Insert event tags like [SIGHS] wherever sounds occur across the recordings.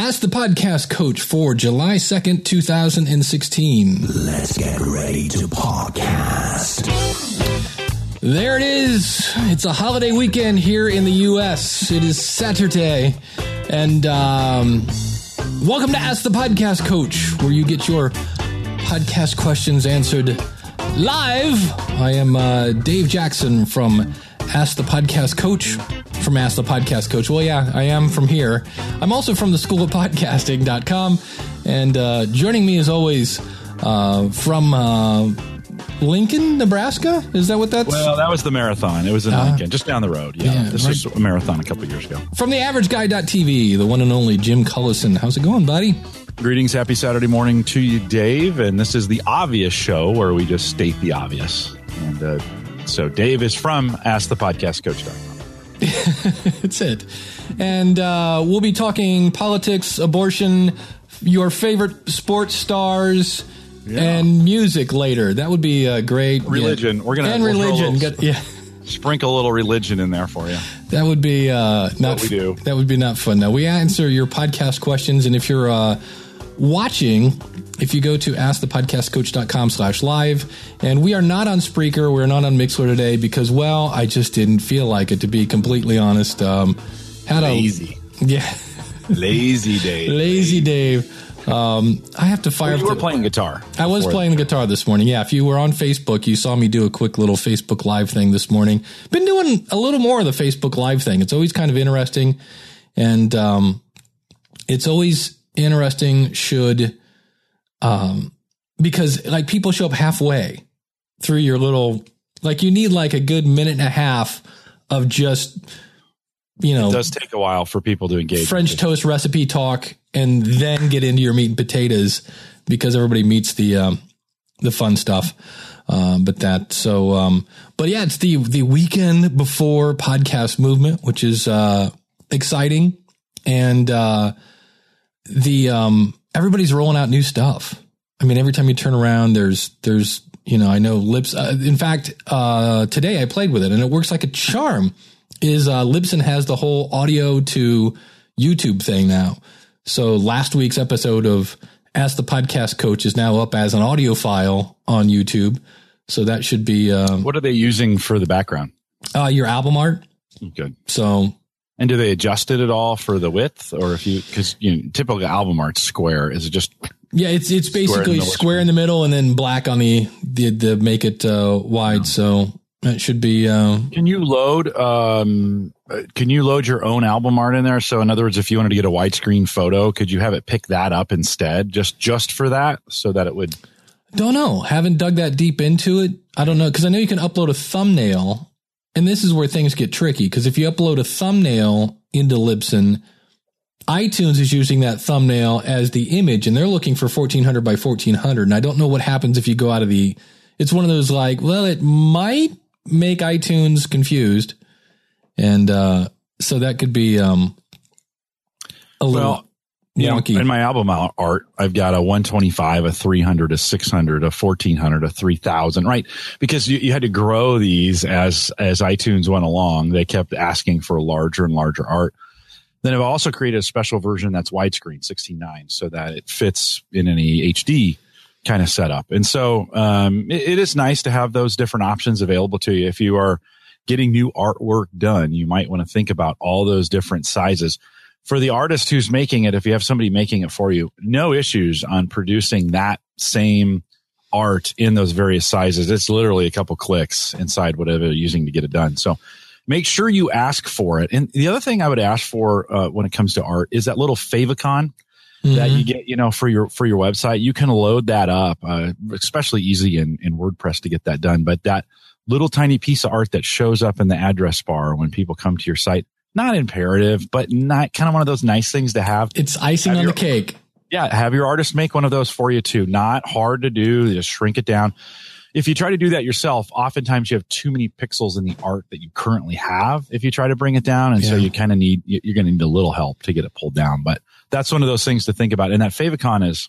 Ask the podcast coach for July 2nd, 2016. Let's get ready to podcast. There it is. It's a holiday weekend here in the U.S. It is Saturday. And um, welcome to Ask the Podcast Coach, where you get your podcast questions answered live. I am uh, Dave Jackson from Ask the Podcast Coach. From Ask the Podcast Coach. Well, yeah, I am from here. I'm also from the school of podcasting.com. And uh, joining me as always uh, from uh, Lincoln, Nebraska? Is that what that's? Well, that was the marathon. It was in Lincoln, just down the road. Yeah, yeah, this right. was a marathon a couple years ago. From the AverageGuy.tv, the one and only Jim Collison. How's it going, buddy? Greetings, happy Saturday morning to you, Dave. And this is the obvious show where we just state the obvious. And uh, so Dave is from AskThePodcastCoach.com. [LAUGHS] That's it. And uh, we'll be talking politics, abortion, your favorite sports stars, and music later. That would be uh, great. Religion. Yeah. We're gonna and we'll a religion. little- Get- yeah, Sprinkle a little religion in there for you. that would be uh, not. we do. That would be not fun. Now we answer your podcast questions, and if you're uh, watching. If you go to askthepodcastcoach.com slash live, and we are not on Spreaker, we're not on Mixlr today because, well, I just didn't feel like it, to be completely honest. Um, had a Lazy. a, yeah, Lazy Dave. [LAUGHS] Lazy Dave. Um, I have to fire. You up were the- playing guitar. I was playing the guitar this morning. Yeah, if you were on Facebook, you saw me do a quick little Facebook Live thing this morning. Been doing a little more of the Facebook Live thing. It's always kind of interesting, and um, it's always interesting. Should um, because like people show up halfway through your little like you need like a good minute and a half of just you know It does take a while for people to engage. French toast recipe talk and then get into your meat and potatoes because everybody meets the um, the fun stuff. Uh, but that so um, but yeah, it's the the weekend before podcast movement, which is uh, exciting, and uh, the um, everybody's rolling out new stuff. I mean, every time you turn around, there's there's you know I know Lips. Uh, in fact, uh, today I played with it and it works like a charm. Is uh, Libsyn has the whole audio to YouTube thing now. So last week's episode of Ask the Podcast Coach is now up as an audio file on YouTube. So that should be um, What are they using for the background? uh, your album art. Good. So And do they adjust it at all for the width, or if you because you know, typical album art's square? Is it just yeah, it's it's in the basically square in the middle and then black on the the, the make it uh, wide. So it should be. Uh, Can you load? Um, uh, can you load your own album art in there? So, in other words, if you wanted to get a widescreen photo, could you have it pick that up instead, just just for that, so that it would? Don't know. Haven't dug that deep into it. I don't know because I know you can upload a thumbnail, and this is where things get tricky. Because if you upload a thumbnail into Libsyn, iTunes is using that thumbnail as the image, and they're looking for fourteen hundred by fourteen hundred. And I don't know what happens if you go out of the. It's one of those like, well, it might make iTunes confused, and uh, so that could be um, a little Well, You know, in my album art, I've got a 125, a 300, a 600, a 1400, a 3000, right? Because you, you had to grow these as, as iTunes went along. They kept asking for larger and larger art. Then I've also created a special version that's widescreen 16.9 so that it fits in any HD kind of setup. And so, um, it, it is nice to have those different options available to you. If you are getting new artwork done, you might want to think about all those different sizes for the artist who's making it, if you have somebody making it for you, no issues on producing that same art in those various sizes. It's literally a couple clicks inside whatever you're using to get it done. So make sure you ask for it. And the other thing I would ask for uh, when it comes to art is that little favicon that you get, you know, for your for your website. You can load that up, uh, especially easy in, in WordPress to get that done. But that little tiny piece of art that shows up in the address bar when people come to your site, not imperative, but not kind of one of those nice things to have. it's icing have on your- the cake. Yeah, have your artist make one of those for you too. Not hard to do. Just shrink it down. If you try to do that yourself, oftentimes you have too many pixels in the art that you currently have. If you try to bring it down, and so you kind of need you- you're going to need a little help to get it pulled down. But that's one of those things to think about. And that favicon is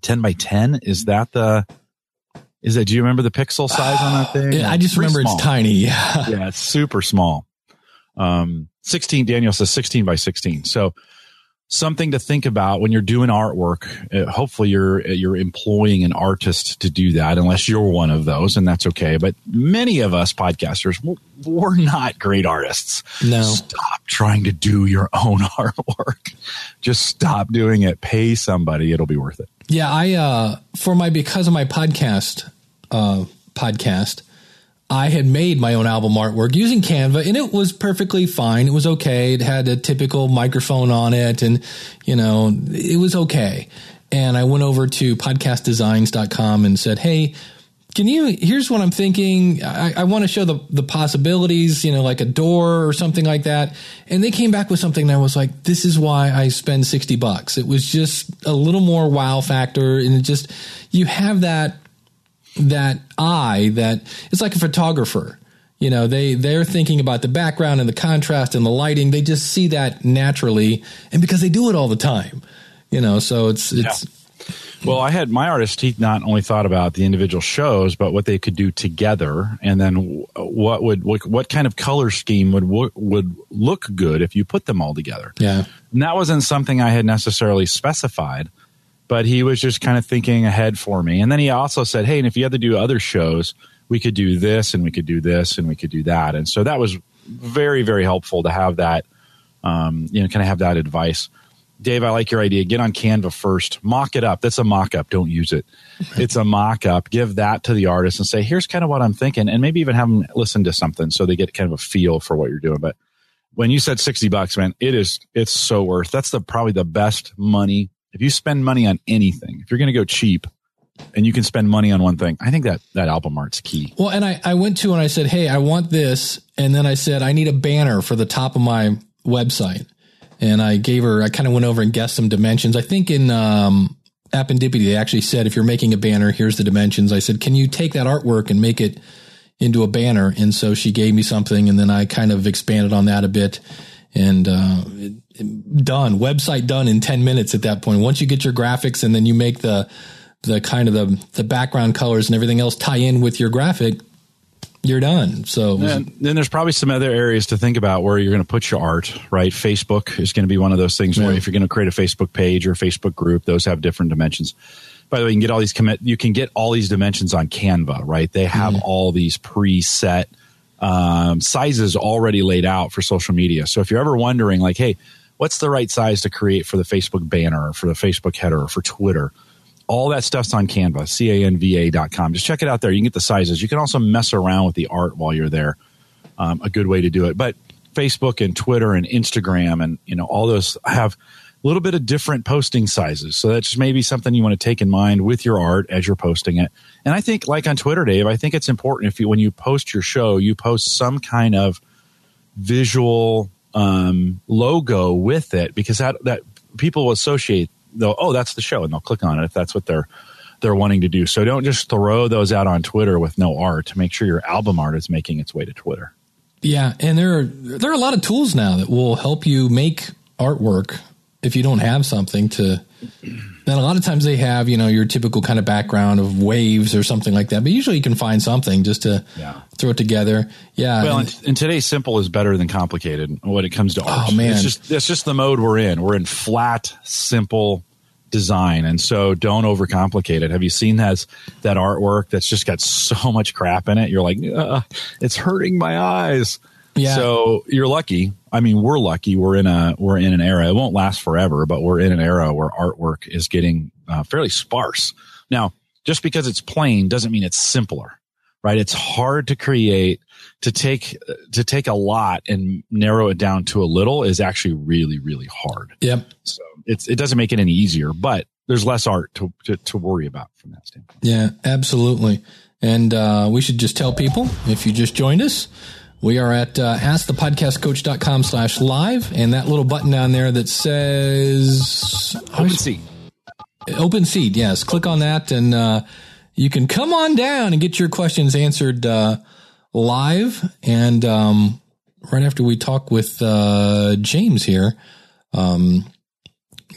ten by ten. Is that the? Is that? Do you remember the pixel size on that [SIGHS] thing? Yeah, I just Pretty remember small. it's tiny. Yeah. [LAUGHS] yeah, it's super small. Um, 16, Daniel says 16 by 16. So something to think about when you're doing artwork. Uh, hopefully, you're you're employing an artist to do that, unless you're one of those, and that's okay. But many of us podcasters, we're not great artists. No, stop trying to do your own [LAUGHS] artwork. Just stop doing it. Pay somebody; it'll be worth it. Yeah, I uh, for my because of my podcast uh, podcast. I had made my own album artwork using Canva and it was perfectly fine. It was okay. It had a typical microphone on it and, you know, it was okay. And I went over to podcastdesigns.com and said, Hey, can you, here's what I'm thinking. I, I want to show the, the possibilities, you know, like a door or something like that. And they came back with something that was like, this is why I spend 60 bucks. It was just a little more wow factor. And it just, you have that that eye that it's like a photographer you know they they're thinking about the background and the contrast and the lighting they just see that naturally and because they do it all the time you know so it's it's yeah. Well, I had my artist. He not only thought about the individual shows, but what they could do together, and then what would what, what kind of color scheme would would look good if you put them all together. Yeah, and that wasn't something I had necessarily specified but he was just kind of thinking ahead for me. And then he also said, Hey, and if you had to do other shows, we could do this and we could do this and we could do that. And so that was very, very helpful to have that, um, you know, kind of have that advice. Dave, I like your idea. Get on Canva first, mock it up. That's a mock up. Don't use it. [LAUGHS] It's a mock up. Give that to the artist and say, here's kind of what I'm thinking. And maybe even have them listen to something so they get kind of a feel for what you're doing. But when you said 60 bucks, man, it is, it's so worth. That's the probably the best money if you spend money on anything, if you're going to go cheap and you can spend money on one thing, I think that that album art's key. Well, and I, I went to and I said, Hey, I want this. And then I said, I need a banner for the top of my website. And I gave her, I kind of went over and guessed some dimensions. I think in, um, Appendipity, they actually said, if you're making a banner, here's the dimensions. I said, can you take that artwork and make it into a banner? And so she gave me something and then I kind of expanded on that a bit and uh, done. Website done in ten minutes at that point. Once you get your graphics and then you make the the kind of the the background colors and everything else tie in with your graphic, you're done. So then there's probably some other areas to think about where you're going to put your art. Right, Facebook is going to be one of those things yeah. where if you're going to create a Facebook page or a Facebook group, those have different dimensions. By the way, you can get all these commit. You can get all these dimensions on Canva. Right, they have mm. all these preset um, sizes already laid out for social media. So if you're ever wondering, like, hey, what's the right size to create for the Facebook banner, or for the Facebook header, or for Twitter? All that stuff's on Canva, C-A-N-V-A dot com. Just check it out there. You can get the sizes. You can also mess around with the art while you're there. Um, a good way to do it. But Facebook and Twitter and Instagram and you know all those have a little bit of different posting sizes. So that's maybe something you want to take in mind with your art as you're posting it. And I think, like on Twitter, Dave, I think it's important if you, when you post your show, you post some kind of visual um, logo with it because that, that people will associate, they'll, oh, that's the show, and they'll click on it if that's what they're they're wanting to do. So don't just throw those out on Twitter with no art. Make sure your album art is making its way to Twitter. Yeah, and there are there are a lot of tools now that will help you make artwork if you don't have something to then a lot of times they have you know your typical kind of background of waves or something like that but usually you can find something just to yeah. throw it together. Yeah well and, and, today's simple is better than complicated when it comes to oh, art. oh man. It's just it's just the mode we're in. We're in flat simple design and so don't overcomplicate it. Have you seen that that artwork that's just got so much crap in it? You're like it's hurting my eyes. Yeah. So you're lucky. I mean, we're lucky. We're in a we're in an era. It won't last forever, but we're in an era where artwork is getting uh, fairly sparse. Now, just because it's plain doesn't mean it's simpler, right? It's hard to create. To take to take a lot and narrow it down to a little is actually really really hard. Yep. So it's it doesn't make it any easier, but there's less art to to, to worry about from that standpoint. Yeah, absolutely. And uh, we should just tell people if you just joined us we are at uh, askthepodcastcoach.com slash live, and that little button down there that says Open Seat. Open Seat, yes. Click on that, and uh, you can come on down and get your questions answered uh, live. And um, right after we talk with uh, James here, um,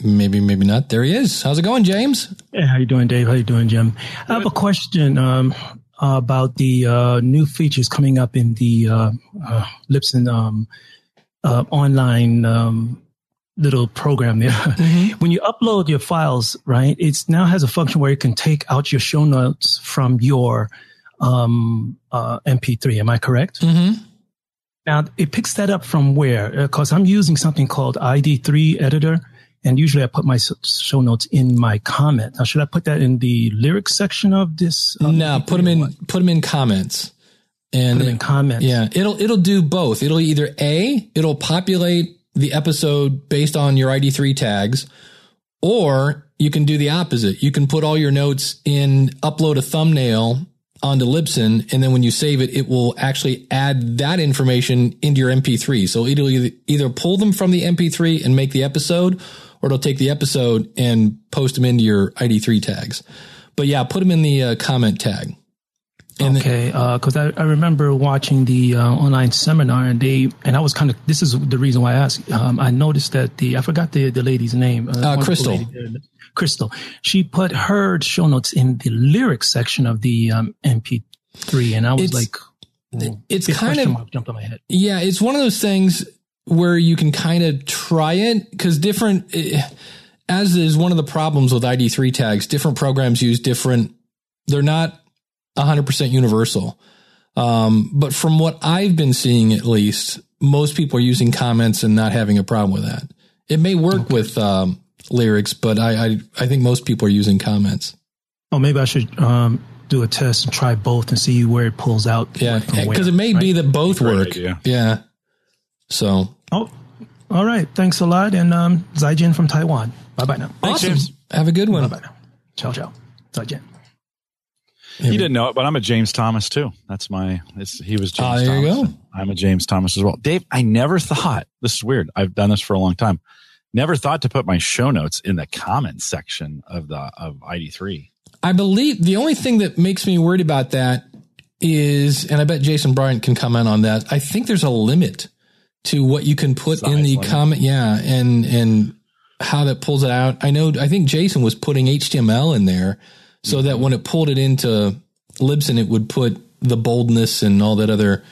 maybe, maybe not. There he is. How's it going, James? Hey, how you doing, Dave? How you doing, Jim? I have a question. Um, uh, about the uh, new features coming up in the uh, uh Libsyn um, uh, online um, little program there. [LAUGHS] When you upload your files, right, it now has a function where you can take out your show notes from your um, uh, MP3. Am I correct? Mm-hmm. Now it picks that up from where? Because I'm using something called ID3 editor, and usually I put my show notes in my comment. Now, should I put that in the lyrics section of this? uh, No, put them in what? put them in comments, and Put them in comments. yeah, it'll it'll do both. It'll either a it'll populate the episode based on your ID3 tags, or you can do the opposite. You can put all your notes in, upload a thumbnail onto Libsyn, and then when you save it, it will actually add that information into your MP3. So it'll either, either pull them from the MP3 and make the episode, or it'll take the episode and post them into your ID3 tags. But yeah, put them in the uh, comment tag. And Okay, because I, I remember watching the uh, online seminar, and they and I was kind of this is the reason why I asked. Um, I noticed that the I forgot the the lady's name. Uh, wonderful Crystal. lady. Crystal. She put her show notes in the lyrics section of the um, MP3, and I was It's- like, it's kind of jumped on my head. Yeah, it's one of those things where you can kind of try it because different, eh, as is one of the problems with ID3 tags, different programs use different, they're not 100% universal. Um, but from what I've been seeing, at least, most people are using comments and not having a problem with that. It may work with um, lyrics, but I, I, I think most people are using comments. Oh, maybe I should um, do a test and try both and see where it pulls out. Yeah, because it may be that both Great work. idea. Yeah. So Oh, all right. Thanks a lot, and um, Zaijin from Taiwan. Bye bye now. awesome. James. Have a good one. Bye bye now. Ciao ciao. Zaijin. He didn't know it, but I'm a James Thomas too. That's my. It's, he was James. Ah, there you go. I'm a James Thomas as well. Dave, I never thought this is weird. I've done this for a long time. Never thought to put my show notes in the comments section of the of ID3. I believe the only thing that makes me worried about that is, and I bet Jason Bryant can comment on that. I think there's a limit to what you can put in the comment. Yeah. And, and how that pulls it out. I know, I think Jason was putting HTML in there so that mm-hmm. when it pulled it into Libsyn, it would put the boldness and all that other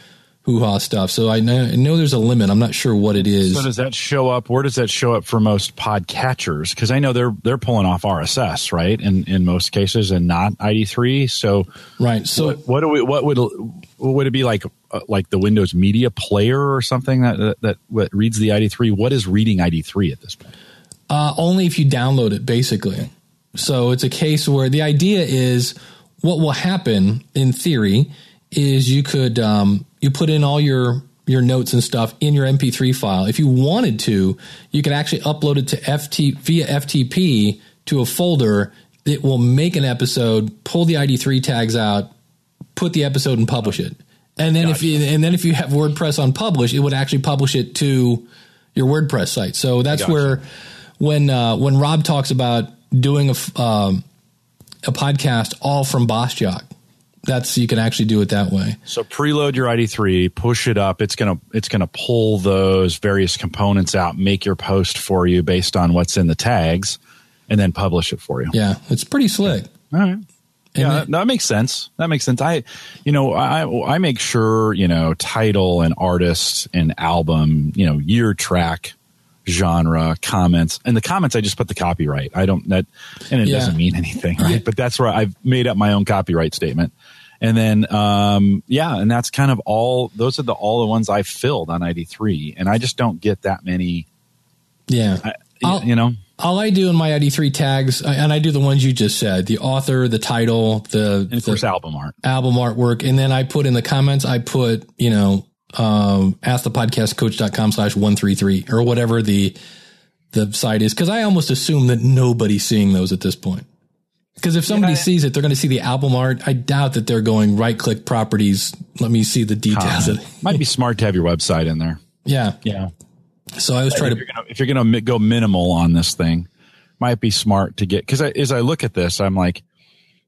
hoo ha stuff. So I know, I know there's a limit. I'm not sure what it is. So does that show up? Where does that show up for most podcatchers? Because I know they're they're pulling off RSS, right? In in most cases, and not ID3. So right. So what, what do we? What would would it be like? Uh, like the Windows Media Player or something that that, that what reads the ID3? What is reading ID3 at this point? Uh, only if you download it, basically. So it's a case where the idea is what will happen in theory is you could um, you put in all your your notes and stuff in your MP3 file. If you wanted to, you could actually upload it to FT via FTP to a folder. It will make an episode, pull the ID3 tags out, put the episode and publish it. And then if you and then if you have WordPress on publish, it would actually publish it to your WordPress site. So that's Gotcha. where when uh, when Rob talks about doing a um, a podcast all from BossJock, that's you can actually do it that way. So preload your ID3, push it up. It's gonna it's gonna pull those various components out, make your post for you based on what's in the tags, and then publish it for you. Yeah, it's pretty slick. All right. Yeah, then- that, that makes sense. That makes sense. I, you know, I I make sure you know title and artist and album, you know, year track, genre, comments, and the comments. I just put the copyright. I don't that, and it Yeah. doesn't mean anything, right? Yeah. But that's where I've made up my own copyright statement. And then, um, yeah, and that's kind of all. Those are the all the ones I filled on ID three, and I just don't get that many. Yeah. I, I'll- you know, all I do in my ID3 tags, and I do the ones you just said, the author, the title, the, and of the course, album art. album artwork. And then I put in the comments, I put, you know, um, askthepodcastcoach.com slash 133 or whatever the, the site is. Cause I almost assume that nobody's seeing those at this point. Because if somebody sees it, they're going to see the album art. I doubt that they're going right click properties. Let me see the details. of it. [LAUGHS] Might be smart to have your website in there. Yeah. Yeah. So I was trying to, you're gonna, if you're gonna go minimal on this thing, might be smart to get because as I look at this, I'm like,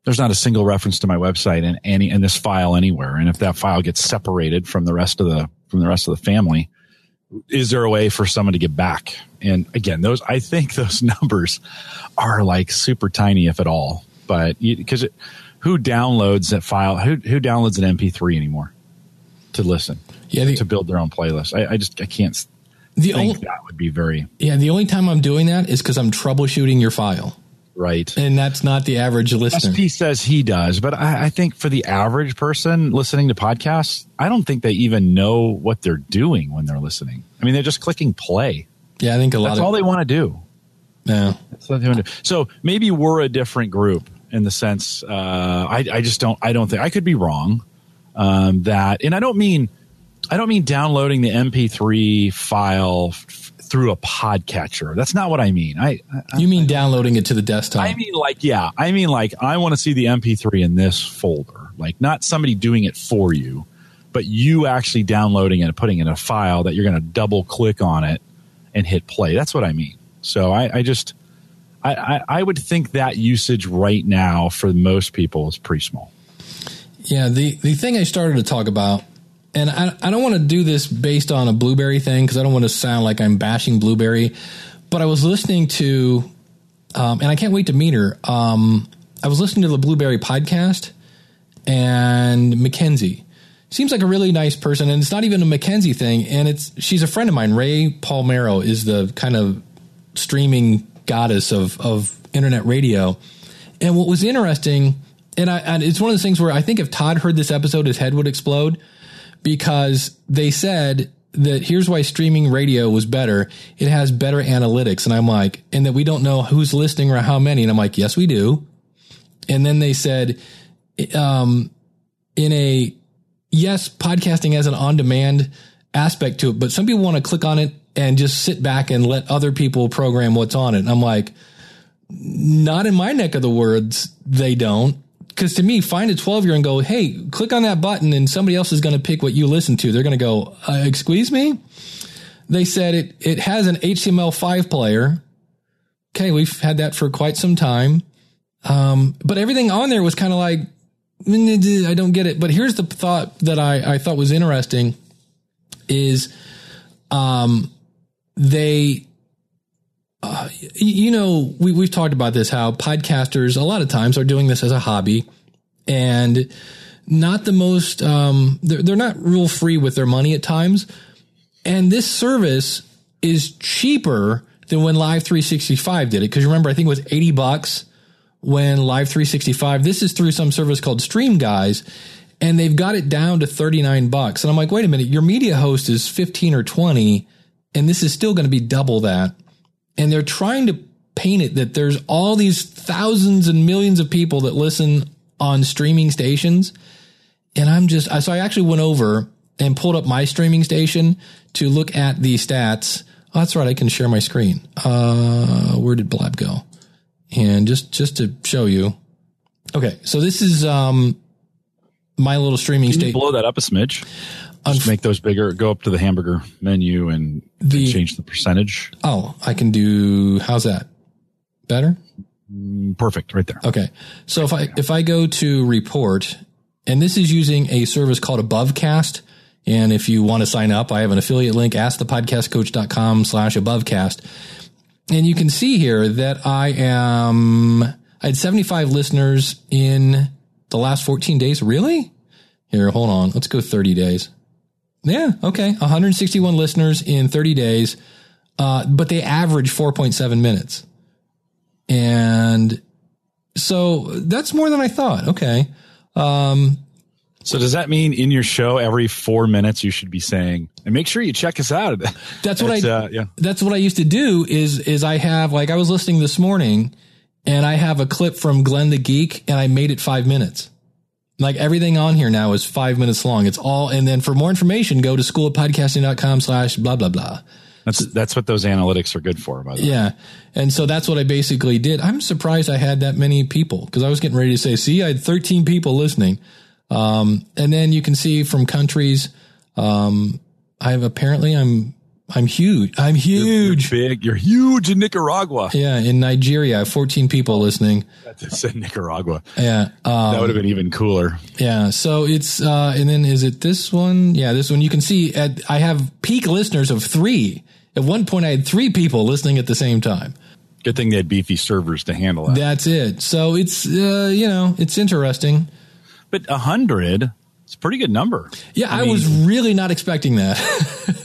there's not a single reference to my website in any in this file anywhere. And if that file gets separated from the rest of the from the rest of the family, is there a way for someone to get back? And again, those I think [LAUGHS] those numbers are like super tiny, if at all. But because who downloads that file? Who who downloads an MP3 anymore to listen? yeah, the, to build their own playlist. I, I just I can't. The think only, that would be very yeah, the only time I'm doing that is because I'm troubleshooting your file, right. and that's not the average listener. SP says he does, but I, I think for the average person listening to podcasts, I don't think they even know what they're doing when they're listening. I mean, they're just clicking play. Yeah, I think a lot That's of all they want to do. yeah. That's what they want to do. So maybe we're a different group in the sense. Uh, I, I just don't. I don't think I could be wrong. Um, that, and I don't mean. I don't mean downloading the MP3 file f- through a podcatcher. That's not what I mean. I, I You mean downloading it to the desktop? I mean, like, yeah, I mean, like, I want to see the MP3 in this folder. Like, not somebody doing it for you, but you actually downloading it and putting it in a file that you're going to double click on it and hit play. That's what I mean. So I, I just, I, I, I would think that usage right now for most people is pretty small. Yeah, the the thing I started to talk about, and I I don't want to do this based on a Blubrry thing because I don't want to sound like I'm bashing Blubrry, but I was listening to, um, and I can't wait to meet her. Um, I was listening to the Blubrry podcast, and Mackenzie seems like a really nice person, and it's not even a Mackenzie thing, and it's she's a friend of mine. Ray Palmero is the kind of streaming goddess of of internet radio. And what was interesting, and I and it's one of those things where I think if Todd heard this episode, his head would explode because they said that here's why streaming radio was better. It has better analytics, and I'm like, and that we don't know who's listening or how many, and I'm like, yes, we do. And then they said, um, in a yes, podcasting has an on demand aspect to it, but some people want to click on it and just sit back and let other people program what's on it. And I'm like, not in my neck of the woods, they don't. Because to me, find a 12 year and go, hey, click on that button and somebody else is going to pick what you listen to. They're going to go, uh, excuse me? They said it, it has an HTML5 player. Okay, we've had that for quite some time. Um, but everything on there was kind of like, I don't get it. But here's the thought that I, I thought was interesting is um, they, uh, you know, we, we've talked about this, how podcasters a lot of times are doing this as a hobby and not the most, um, they're, they're not real free with their money at times. And this service is cheaper than when Live 365 did it. Cause remember, I think it was 80 bucks when Live 365, this is through some service called StreamGuys, and they've got it down to 39 bucks. And I'm like, wait a minute, your media host is 15 or 20, and this is still going to be double that. And they're trying to paint it that there's all these thousands and millions of people that listen on streaming stations. And I'm just, so I actually went over and pulled up my streaming station to look at the stats. Oh, that's right. I can share my screen. Uh, where did Blab go? and just just to show you okay so this is um my little streaming station. blow that up a smidge? Just make those bigger. Go up to the hamburger menu and The- change the percentage. oh i can do how's that better mm, Perfect, right there. okay so if i if i go to report and this is using a service called abovecast and if you want to sign up i have an affiliate link askthepodcastcoach.com slash abovecast and you can see here that I am, I had 75 listeners in the last 14 days. Really? Here, hold on. Let's go 30 days. Yeah. Okay. 161 listeners in 30 days. Uh, but they average 4.7 minutes. And so that's more than I thought. Okay. Um, So does that mean in your show every four minutes you should be saying, and make sure you check us out? [LAUGHS] That's what I- uh, yeah. that's what I used to do is is I have like I was listening this morning and I have a clip from Glenn the Geek and I made it five minutes. Like everything on here now is five minutes long. It's all and then for more information, go to schoolofpodcasting.com slash blah blah blah. That's that's what those analytics are good for. By the way, Yeah. And so that's what I basically did. I'm surprised I had that many people because I was getting ready to say, see, I had 13 people listening. Um, and then you can see from countries, um, I've apparently I'm, I'm huge. I'm huge. big. You're huge in Nicaragua. Yeah, in Nigeria, 14 people listening. That said Nicaragua. Yeah, um, That would have been even cooler. yeah. So it's uh, and then is it this one? Yeah, this one. You can see at I have peak listeners of three. At one point, I had three people listening at the same time. Good thing they had beefy servers to handle that. That's it. So it's uh, you know it's interesting. But a hundred. It's a pretty good number. Yeah, I, was really not expecting that.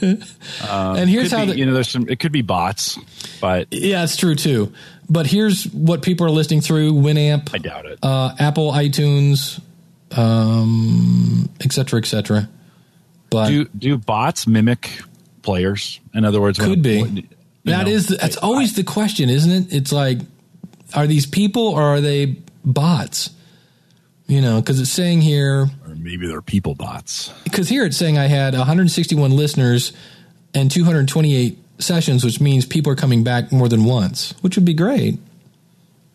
[LAUGHS] and here's how be, the, you know there's some it could be bots, but yeah, it's true too. But here's what people are listening through: Winamp, I doubt it. uh, Apple iTunes, um, et cetera, et cetera. But do do bots mimic players? In other words, could be. when- you That know, is, that's always the question, isn't it? It's like, are these people or are they bots? You know, because it's saying here, maybe they're people bots. because here it's saying I had 161 listeners and 228 sessions, which means people are coming back more than once, which would be great.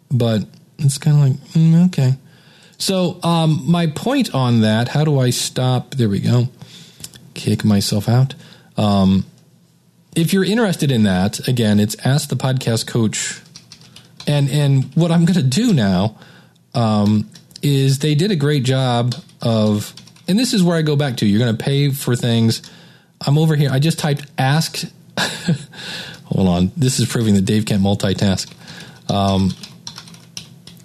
But it's kind of like, mm, okay. So, um, my point on that, how do I stop? There we go. Kick myself out. Um, if you're interested in that, again, it's ask the podcast coach. And, and what I'm going to do now, um, is they did a great job of, and this is where I go back to. You're going to pay for things. I'm over here. I just typed ask. [LAUGHS] hold on. This is proving that Dave can't multitask. Um,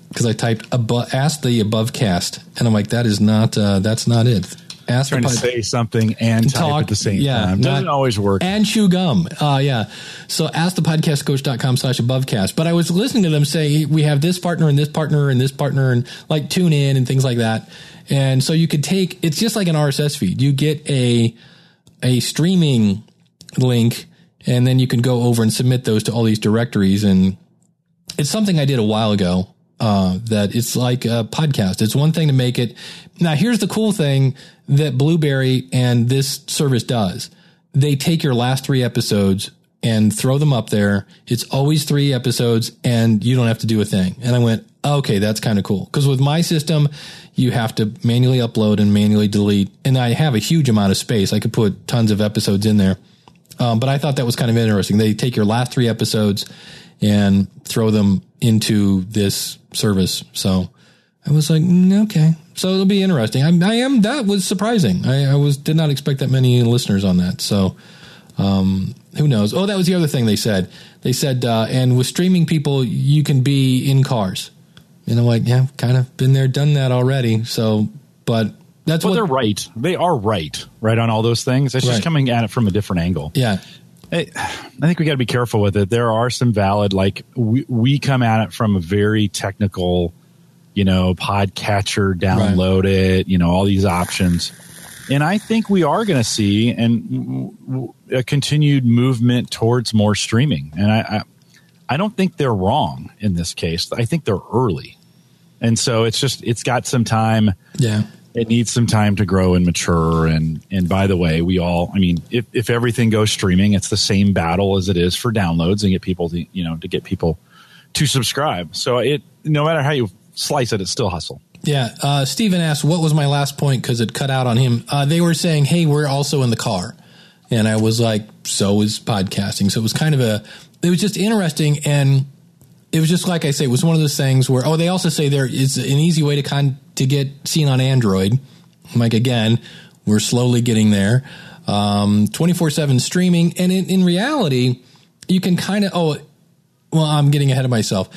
because I typed above, ask the above cast, and I'm like, that is not, uh, that's not it. Ask Trying to say something and type talk at the same yeah, time doesn't not- always work. And chew gum. Uh, yeah. So ask the podcastcoach.com slash abovecast. But I was listening to them say we have this partner and this partner and this partner and like tune in and things like that. And so you could take it's just like an RSS feed. You get a a streaming link and then you can go over and submit those to all these directories and it's something I did a while ago. Uh, that it's like a podcast. It's one thing to make it. Now, here's the cool thing that Blubrry and this service does. They take your last three episodes and throw them up there. It's always three episodes and you don't have to do a thing. And I went, okay, that's kind of cool. Cause with my system, you have to manually upload and manually delete. And I have a huge amount of space. I could put tons of episodes in there. Um, but I thought that was kind of interesting. They take your last three episodes and throw them into this service. So I was like, mm, okay. So it'll be interesting. I, I am. That was surprising. I, I was did not expect that many listeners on that. So um, who knows? Oh, that was the other thing they said. They said, uh, and with streaming people, you can be in cars. And I'm like, yeah, kind of been there, done that already. So, but that's Well, what they're right. They are right, right on all those things. It's Right. just coming at it from a different angle. Yeah, I, I think we got to be careful with it. There are some valid, like we, we come at it from a very technical, you know, podcatcher, download it, you know, all these options. And I think we are going to see and a continued movement towards more streaming. And I, I, I don't think they're wrong in this case. I think they're early. And so it's just, it's got some time yeah. It needs some time to grow and mature and and by the way we all i mean if, if everything goes streaming it's the same battle as it is for downloads and get people to you know to get people to subscribe so it no matter how you slice it it's still hustle Yeah. Uh, Steven asked, what was my last point? Because it cut out on him. Uh, they were saying, hey, we're also in the car. And I was like, so is podcasting. So it was kind of a, it was just interesting. And it was just like I say, it was one of those things where, oh, they also say there is an easy way to con- to get seen on Android. Like, again, we're slowly getting there. Um, 24 7 streaming. And in, in reality, you can kind of, oh, well, I'm getting ahead of myself.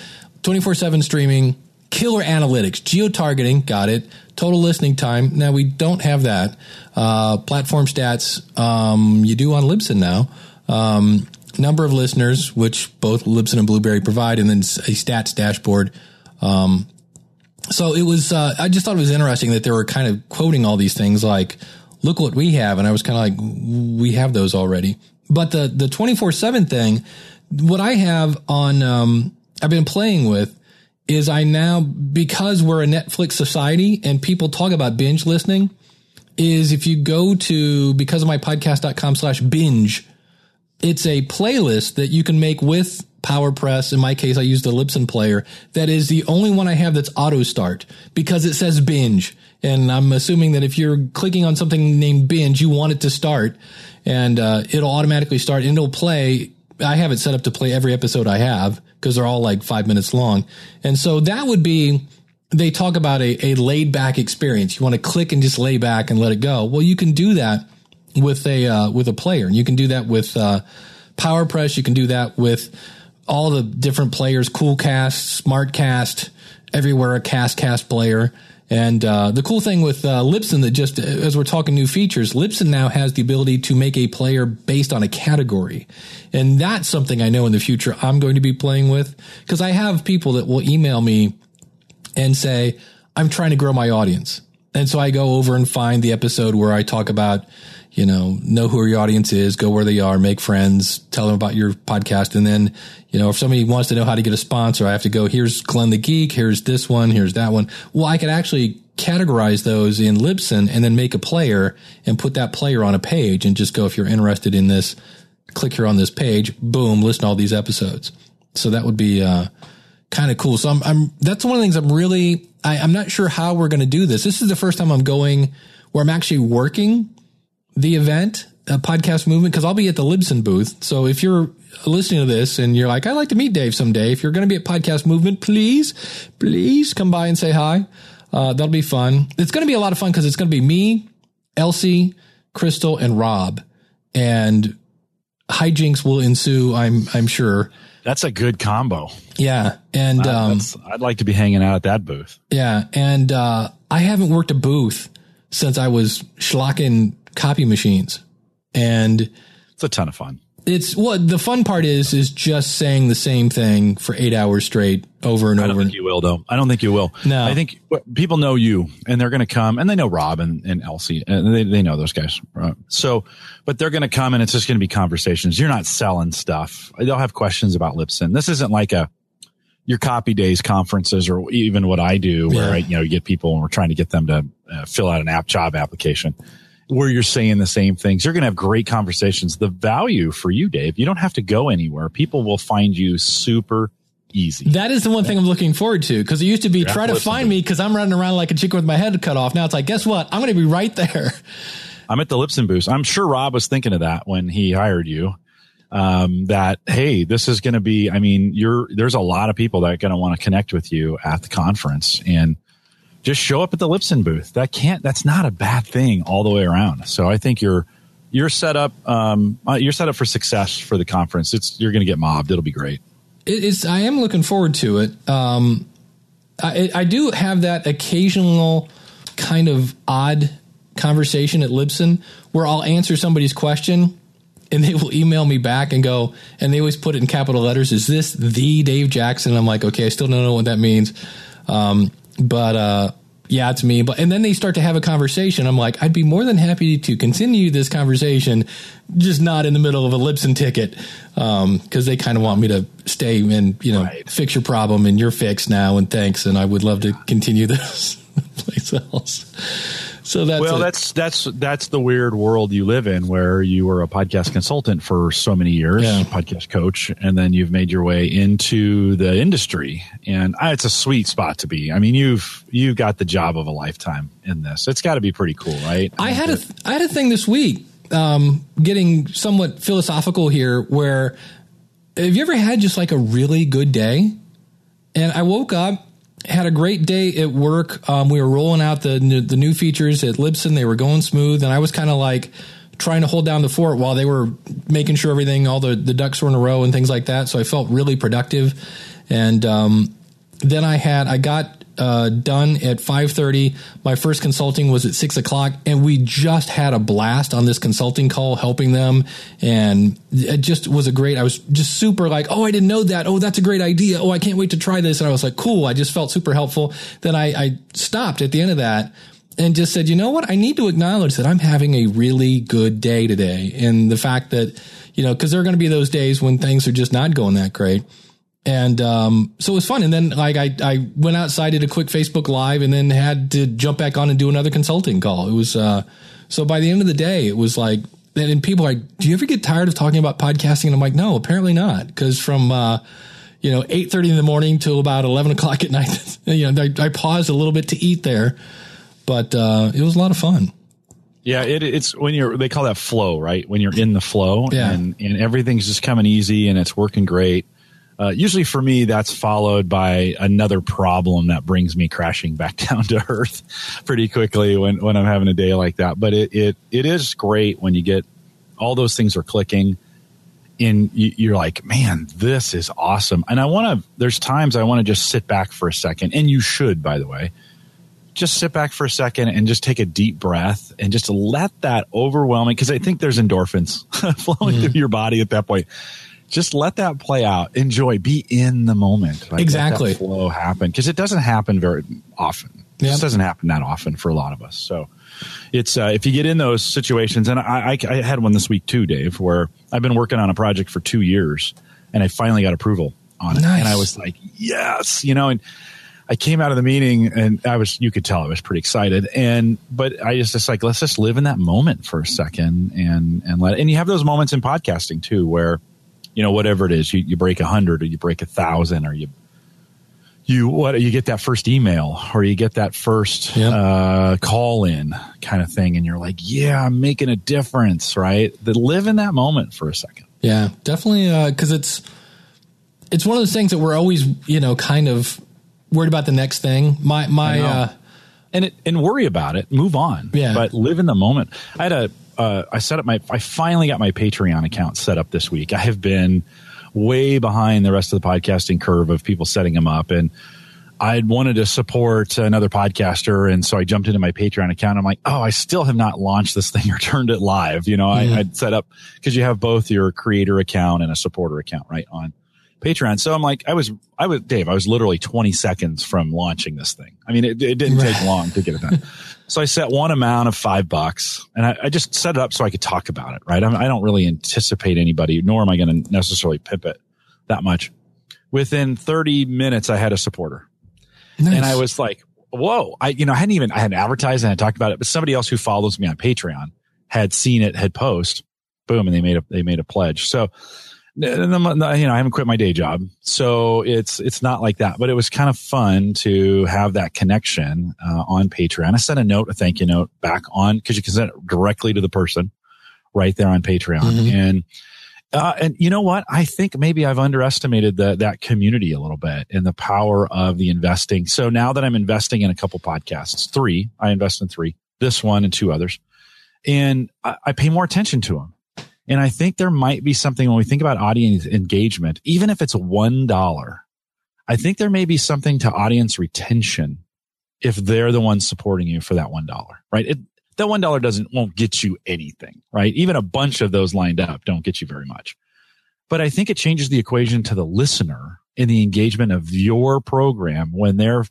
24 7 streaming, killer analytics, geo targeting, got it. Total listening time. Now we don't have that. Uh, platform stats, um, you do on Libsyn now. Um, number of listeners, which both Libsyn and Blueberry provide, and then a stats dashboard. Um, so it was, uh, I just thought it was interesting that they were kind of quoting all these things like, look what we have. And I was kind of like, we have those already. But the, the 24 seven thing, what I have on, um, I've been playing with is I now, because we're a Netflix society and people talk about binge listening, is if you go to because of my podcast.com slash binge, it's a playlist that you can make with PowerPress. In my case, I use the Libsyn player. That is the only one I have that's auto start because it says binge. And I'm assuming that if you're clicking on something named binge, you want it to start and uh, it'll automatically start and it'll play. I have it set up to play every episode I have because they're all like five minutes long. And so that would be, they talk about a, a laid back experience. You want to click and just lay back and let it go. Well, you can do that with a uh, with a player, and you can do that with uh, PowerPress. You can do that with all the different players, Coolcast, SmartCast, everywhere a Cast Cast player, And uh, the cool thing with uh, Libsyn that just as we're talking new features, Libsyn now has the ability to make a player based on a category, and that's something I know in the future I'm going to be playing with because I have people that will email me and say I'm trying to grow my audience, and so I go over and find the episode where I talk about you know, know who your audience is, go where they are, make friends, tell them about your podcast. And then, you know, if somebody wants to know how to get a sponsor, I have to go, here's Glenn the Geek, here's this one, here's that one. Well, I could actually categorize those in Libsyn and then make a player and put that player on a page and just go, if you're interested in this, click here on this page, boom, listen to all these episodes. So that would be, uh, kind of cool. So I'm, I'm, that's one of the things I'm really, I, I'm not sure how we're going to do this. This is the first time I'm going where I'm actually working the event, a podcast movement, because I'll be at the Libsyn booth. So if you're listening to this and you're like, I'd like to meet Dave someday, if you're going to be at podcast movement, please, please come by and say hi. Uh, that'll be fun. It's going to be a lot of fun because it's going to be me, Elsie, Crystal, and Rob, and hijinks will ensue. I'm I'm sure. That's a good combo. Yeah, and Uh, um, I'd like to be hanging out at that booth. yeah, and uh, I haven't worked a booth since I was schlocking copy machines, and It's a ton of fun. it's what the fun part is is just saying the same thing for eight hours straight over and over. I don't over. think you will, though. I don't think you will. No. I think people know you, and they're going to come, and they know Rob and, and Elsie, and they they know those guys. Uh, So, but they're going to come, and it's just going to be conversations. You're not selling stuff. They'll have questions about Libsyn. This isn't like a your copy days conferences or even what I do, where Yeah. I, you know you get people and we're trying to get them to uh, fill out an app job application. Where you're saying the same things, you're going to have great conversations. The value for you, Dave, you don't have to go anywhere. People will find you super easy. That is the one thing I'm looking forward to because it used to be try to find me because I'm running around like a chicken with my head cut off. Now it's like, guess what? I'm going to be right there. I'm at the Libsyn booth. I'm sure Rob was thinking of that when he hired you. Um, that hey, this is going to be. I mean, you're there's a lot of people that are going to want to connect with you at the conference, and just show up at the Libsyn booth. That can't. That's not a bad thing all the way around. So I think you're you're set up. Um, uh, you're set up for success for the conference. It's you're going to get mobbed. It'll be great. It is. I am looking forward to it. Um, I, I do have that occasional kind of odd conversation at Libsyn where I'll answer somebody's question and they will email me back and go, and they always put it in capital letters. Is this the Dave Jackson? I'm like, okay, I still don't know what that means. Um, but, uh, yeah, it's me. But, and then they start to have a conversation. I'm like, I'd be more than happy to continue this conversation, just not in the middle of a Libsyn ticket. Um, cause they kind of want me to stay and, you know, Right. fix your problem and you're fixed now and thanks. And I would love to continue [LAUGHS] this place else. So that's, well, that's that's that's the weird world you live in, where you were a podcast consultant for so many years, Yeah. podcast coach, and then you've made your way into the industry, and uh, it's a sweet spot to be. I mean, you've you've got the job of a lifetime in this. It's got to be pretty cool, right? I had a I had a thing this week, um, getting somewhat philosophical here. Where have you ever had just like a really good day? And I woke up, had a great day at work. Um, we were rolling out the new- the new features at Libsyn. They were going smooth, and I was kind of like trying to hold down the fort while they were making sure everything, all the the ducks were in a row and things like that. So I felt really productive. And um, then I had I got uh, done at five thirty. My first consulting was at six o'clock, and we just had a blast on this consulting call, helping them, and it just was a great. I was just super like, oh, I didn't know that. Oh, that's a great idea. Oh, I can't wait to try this. And I was like, cool. I just felt super helpful. Then I, I stopped at the end of that and just said, you know what? I need to acknowledge that I'm having a really good day today, and the fact that you know, because there are going to be those days when things are just not going that great and um, so it was fun. And then like I, I went outside, did a quick Facebook Live, and then had to jump back on and do another consulting call. It was uh, so by the end of the day, it was like, and people are like, do you ever get tired of talking about podcasting? And I'm like, no, apparently not, because from uh, you know eight thirty in the morning till about eleven o'clock at night, [LAUGHS] you know, I, I paused a little bit to eat there, but uh, it was a lot of fun. Yeah, it, it's when you're they call that flow, right? When you're in the flow Yeah. and and everything's just coming easy and it's working great. Uh, usually for me, that's followed by another problem that brings me crashing back [LAUGHS] down to earth pretty quickly when, when I'm having a day like that. But it, it, it is great when you get all those things are clicking and you, you're like, man, this is awesome. And I want to, there's times I want to just sit back for a second and you should, by the way, just sit back for a second and just take a deep breath and just let that overwhelming because I think there's endorphins [LAUGHS] flowing mm-hmm. through your body at that point. Just let that play out. Enjoy. Be in the moment. Like, exactly. flow happen because it doesn't happen very often. It yep. just doesn't happen that often for a lot of us. So it's uh, if you get in those situations, and I, I, I had one this week too, Dave, where I've been working on a project for two years and I finally got approval on it, nice. and I was like, yes, you know, and I came out of the meeting and I was, you could tell I was pretty excited. And, but I just, just like, let's just live in that moment for a second and, and let, and you have those moments in podcasting too, where, you know, whatever it is, you, you break a hundred or you break a thousand or you, you, what, you get that first email or you get that first, yep. uh, call in kind of thing. And you're like, yeah, I'm making a difference, right? That live in that moment for a second. Yeah, definitely. Uh, cause it's, it's one of those things that we're always, you know, kind of worried about the next thing. My my uh, and it, and worry about it. Move on. Yeah. But live in the moment. I had a uh, I set up my I finally got my Patreon account set up this week. I have been way behind the rest of the podcasting curve of people setting them up and I wanted to support another podcaster, and so I jumped into my Patreon account. I'm like, oh, I still have not launched this thing [LAUGHS] or turned it live. You know, mm-hmm. I, I'd set up because you have both your creator account and a supporter account, right? On Patreon. So I'm like, I was, I was, Dave, I was literally 20 seconds from launching this thing. I mean, it, it didn't take long to get it done. so I set one amount of five bucks and I, I, just set it up so I could talk about it, right? I, I don't really anticipate anybody, nor am I going to necessarily pip it that much. Within 30 minutes, I had a supporter nice. and I was like, whoa, I, you know, I hadn't even, I hadn't advertised and I talked about it, but somebody else who follows me on Patreon had seen it, had post, boom, and they made a, they made a pledge. So, you know, I haven't quit my day job, so it's it's not like that. But it was kind of fun to have that connection uh, on Patreon. I sent a note, a thank you note back on because you can send it directly to the person right there on Patreon. Mm-hmm. And uh, and you know what? I think maybe I've underestimated the, that community a little bit and the power of the investing. So now that I'm investing in a couple podcasts, three, I invest in three, this one and two others, and I, I pay more attention to them. And I think there might be something when we think about audience engagement, even if it's $1, I think there may be something to audience retention if they're the ones supporting you for that $1, right? It, that $1 doesn't, won't get you anything, right? Even a bunch of those lined up don't get you very much. But I think it changes the equation to the listener in the engagement of your program when they're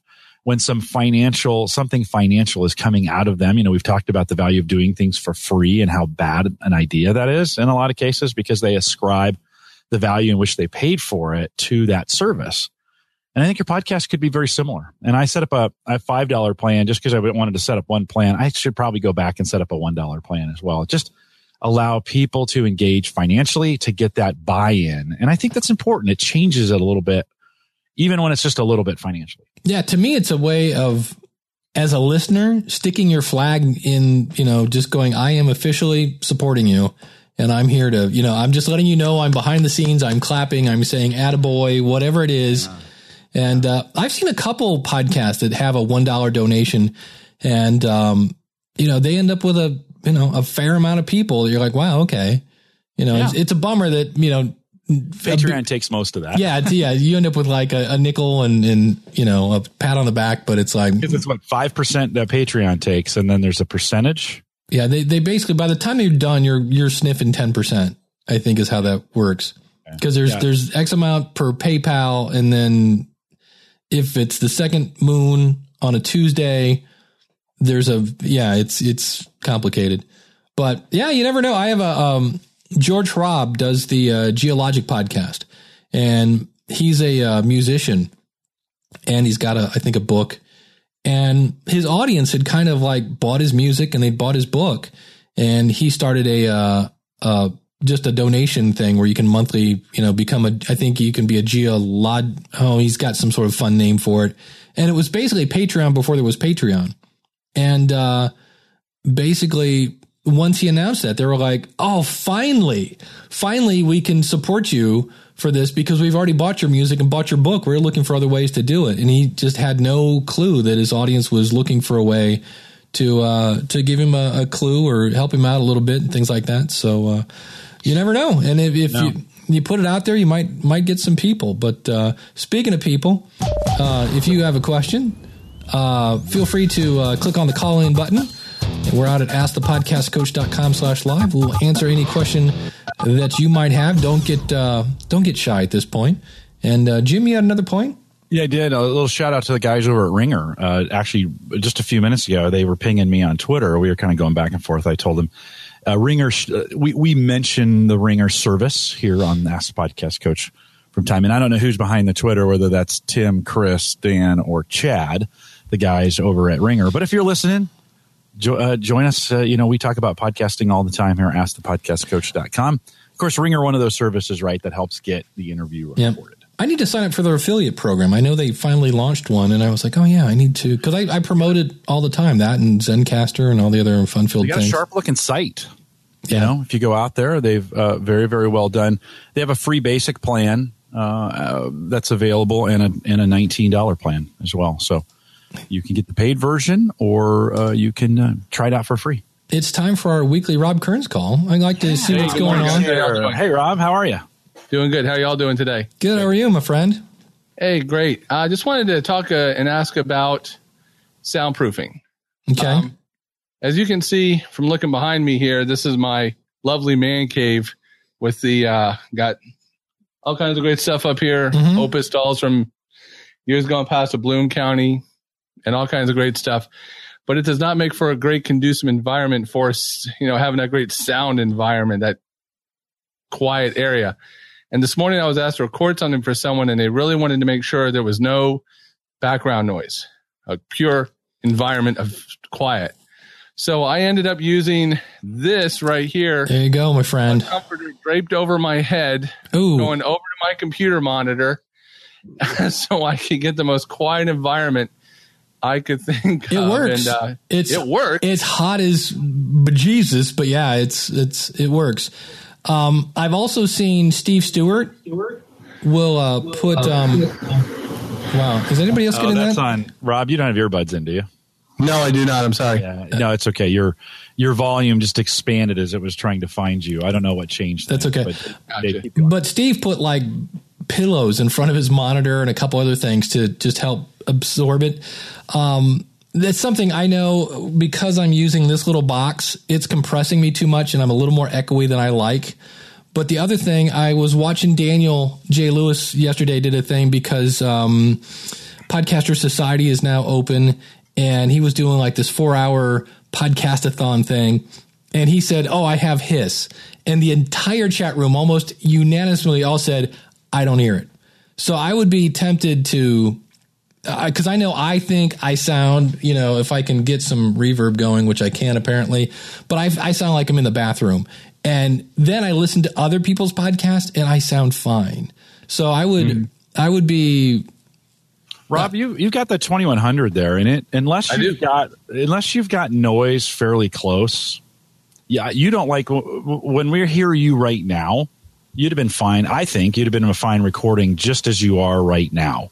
when some financial, something financial is coming out of them. You know, we've talked about the value of doing things for free and how bad an idea that is in a lot of cases because they ascribe the value in which they paid for it to that service. And I think your podcast could be very similar. And I set up a, a $5 plan just because I wanted to set up one plan. I should probably go back and set up a $1 plan as well. Just allow people to engage financially to get that buy in. And I think that's important. It changes it a little bit even when it's just a little bit financially. Yeah, to me, it's a way of, as a listener, sticking your flag in, you know, just going, I am officially supporting you. And I'm here to, you know, I'm just letting you know I'm behind the scenes. I'm clapping. I'm saying attaboy, whatever it is. Yeah. And uh, I've seen a couple podcasts that have a $1 donation and, um, you know, they end up with a, you know, a fair amount of people. You're like, wow, okay. You know, yeah. it's, it's a bummer that, you know, Patreon takes most of that. Yeah, yeah. You end up with like a, a, nickel and and you know a pat on the back, but it's like it's what five percent that Patreon takes, and then there's a percentage. Yeah, they they basically by the time you're done, you're you're sniffing ten percent. I think is how that works because there's yeah. there's X amount per PayPal, and then if it's the second moon on a Tuesday, there's a yeah, it's it's complicated, but yeah, you never know. I have a um George Hrab does the uh, Geologic podcast, and he's a uh, musician, and he's got a I think a book, and his audience had kind of like bought his music and they bought his book, and he started a uh, uh, just a donation thing where you can monthly, you know, become a. I think you can be a geolog. Oh, he's got some sort of fun name for it, and it was basically Patreon before there was Patreon, and uh, basically once he announced that, they were like, "Oh, finally, finally, we can support you for this because we've already bought your music and bought your book. We're looking for other ways to do it." And he just had no clue that his audience was looking for a way to uh, to give him a, a, clue or help him out a little bit and things like that. So uh, you never know. And if, if no. you you put it out there, you might might get some people. But uh, speaking of people, uh, if you have a question uh, feel free to uh, click on the call in button. We're out at askthepodcastcoach.com slash live. We'll answer any question that you might have. Don't get uh, don't get shy at this point. And uh, Jim, you had another point? Yeah, I did. A little shout out to the guys over at Ringr. Uh, actually, just a few minutes ago, they were pinging me on Twitter. We were kind of going back and forth. I told them, uh, Ringr, uh, we, we mention the Ringr service here on Ask Podcast Coach from time. And I don't know who's behind the Twitter, whether that's Tim, Chris, Dan, or Chad, the guys over at Ringr. But if you're listening, jo- uh, join us. Uh, you know, we talk about podcasting all the time here at AskThePodcastCoach.com. Of course, Ringr, one of those services, right, that helps get the interview Yep. recorded. I need to sign up for their affiliate program. I know they finally launched one, and I was like, oh yeah, I need to because I, I promote it all the time. That and Zencastr and all the other fun filled They got a things. sharp looking site. You Yeah. know, if you go out there, they've uh, very, very well done. They have a free basic plan uh, uh, that's available and a and a nineteen dollar plan as well. So you can get the paid version, or uh, you can uh, try it out for free. It's time for our weekly Rob Kearns call. I'd like to see Hey, what's going on. guys. How's it going? Hey, Rob, how are you? Doing good. How y'all doing today? Good. How are you, my friend? Hey, great. I just wanted to talk uh, and ask about soundproofing. Okay. Um, as you can see from looking behind me here, this is my lovely man cave with the uh, got all kinds of great stuff up here. Mhm. Opus dolls from years gone past of Bloom County, and all kinds of great stuff. But it does not make for a great conducive environment for you know having that great sound environment, that quiet area. And this morning I was asked to record something for someone, and they really wanted to make sure there was no background noise, a pure environment of quiet. So I ended up using this right here, there you go, my friend. comforter draped over my head, Ooh. going over to my computer monitor, [LAUGHS] so I could get the most quiet environment I could think It of. works. And, uh, It's it works. It's hot as bejesus, but yeah, it's it's it works. Um, I've also seen Steve Stewart will uh, put. Um, wow, is anybody else Oh, getting that's that? on Rob. You don't have earbuds in, do you? No, I do not. I'm sorry. Yeah, no, it's okay. Your your volume just expanded as it was trying to find you. I don't know what changed. That's that, okay. but Gotcha. they keep going. But Steve put like pillows in front of his monitor and a couple other things to just help absorb it. Um, that's something I know because I'm using this little box. It's compressing me too much, and I'm a little more echoey than I like. But the other thing, I was watching Daniel J. Lewis yesterday did a thing because um, Podcaster Society is now open, and he was doing like this four hour podcastathon thing. And he said, Oh, I have hiss. And the entire chat room almost unanimously all said, I don't hear it. So I would be tempted to, because I know I think I sound, you know, if I can get some reverb going, which I can apparently, but I, I sound like I'm in the bathroom. And then I listen to other people's podcasts and I sound fine. So I would, hmm. I would be Rob, you you've got the twenty one hundred there, in it unless you've got unless you've got noise fairly close. Yeah, you don't like w- w- when we hear you right now. You'd have been fine. I think you'd have been a fine recording just as you are right now.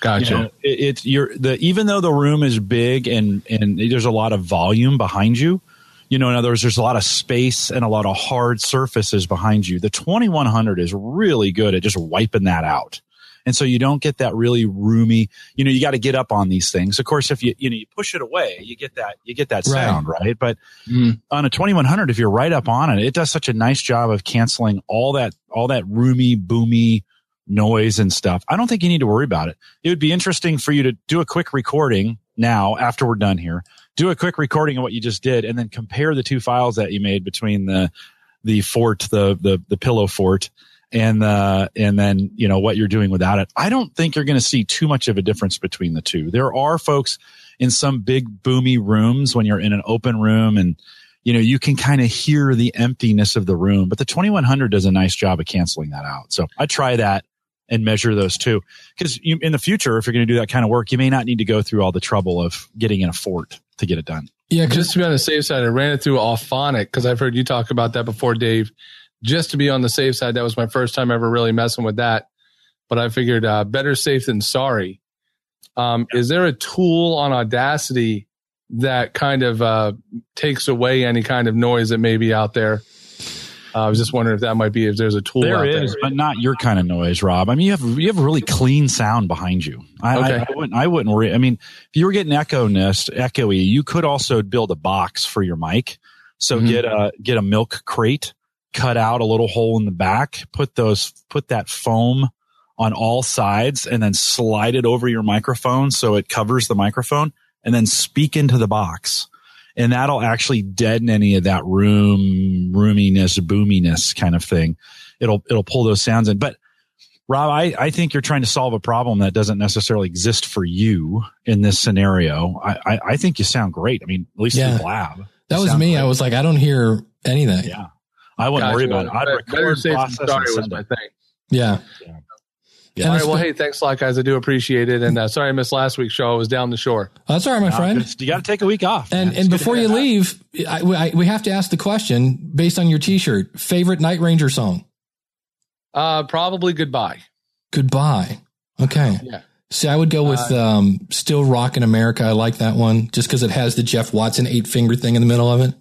Gotcha. You know, it, it's you're the even though the room is big and and there's a lot of volume behind you. You know, in other words, there's a lot of space and a lot of hard surfaces behind you. The 2100 is really good at just wiping that out. And so you don't get that really roomy, you know, you got to get up on these things. Of course, if you, you know, you push it away, you get that, you get that Right. sound, right? But Mm. on a 2100, if you're right up on it, it does such a nice job of canceling all that, all that roomy, boomy noise and stuff. I don't think you need to worry about it. It would be interesting for you to do a quick recording now after we're done here. Do a quick recording of what you just did and then compare the two files that you made between the the fort, the the the pillow fort and uh and then you know what you're doing without it. I don't think you're going to see too much of a difference between the two. There are folks in some big boomy rooms when you're in an open room and you know you can kind of hear the emptiness of the room, but the 2100 does a nice job of canceling that out. So I try that and measure those too. because in the future if you're going to do that kind of work, you may not need to go through all the trouble of getting in a fort to get it done. yeah. Just to be on the safe side, I ran it through Auphonic because I've heard you talk about that before, Dave. Just to be on the safe side, that was my first time ever really messing with that. But I figured uh, better safe than sorry. Um, Is there a tool on Audacity that kind of uh, takes away any kind of noise that may be out there? Uh, I was just wondering if that might be if there's a tool. There is, there. but not your kind of noise, Rob. I mean, you have you have a really clean sound behind you. I, Okay. I, I wouldn't I wouldn't worry. I mean, if you were getting echo nest echoey, you could also build a box for your mic. So Mhm. get a get a milk crate, cut out a little hole in the back, put those put that foam on all sides, and then slide it over your microphone so it covers the microphone, and then speak into the box. And that'll actually deaden any of that room roominess, boominess kind of thing. It'll it'll pull those sounds in. But Rob, I, I think you're trying to solve a problem that doesn't necessarily exist for you in this scenario. I, I, I think you sound great. I mean, at least Yeah. the lab. That was me. great. I was like, I don't hear anything. yeah. I wouldn't worry about it. I'd Better- better record, safe than process, and sorry was send my it. thing. Yeah. Yeah. And All it's right. Well, been- hey, thanks a lot, guys. I do appreciate it. And uh, sorry I missed last week's show. I was down the shore. That's all right, my Uh, friend. you got to take a week off. And man. And good before you leave, I, I, we have to ask the question based on your T-shirt. Favorite Night Ranger song? Uh, probably goodbye. Goodbye. Okay. Yeah. See, I would go with um, "Still Rockin' America." I like that one just because it has the Jeff Watson eight finger thing in the middle of it.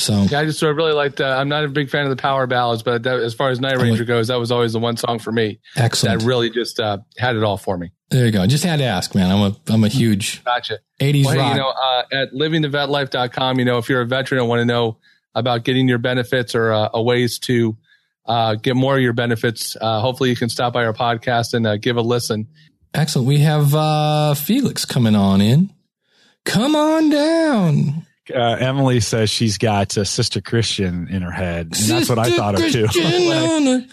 So Yeah, I just sort of really liked. Uh, I'm not a big fan of the power ballads, but that, as far as Night Ranger goes, that was always the one song for me excellent. that really just uh, had it all for me. there you go. Just had to ask, man. I'm a I'm a huge Gotcha. '80s Well, rock. you know, uh, at livingthevetlife.com, you know, if you're a veteran and want to know about getting your benefits or uh, a ways to uh, get more of your benefits, uh, hopefully you can stop by our podcast and uh, give a listen. Excellent. We have uh, Felix coming on in. Come on down. Uh, Emily says she's got uh, Sister Christian in her head, and that's what I Sister thought of too. Christian on a.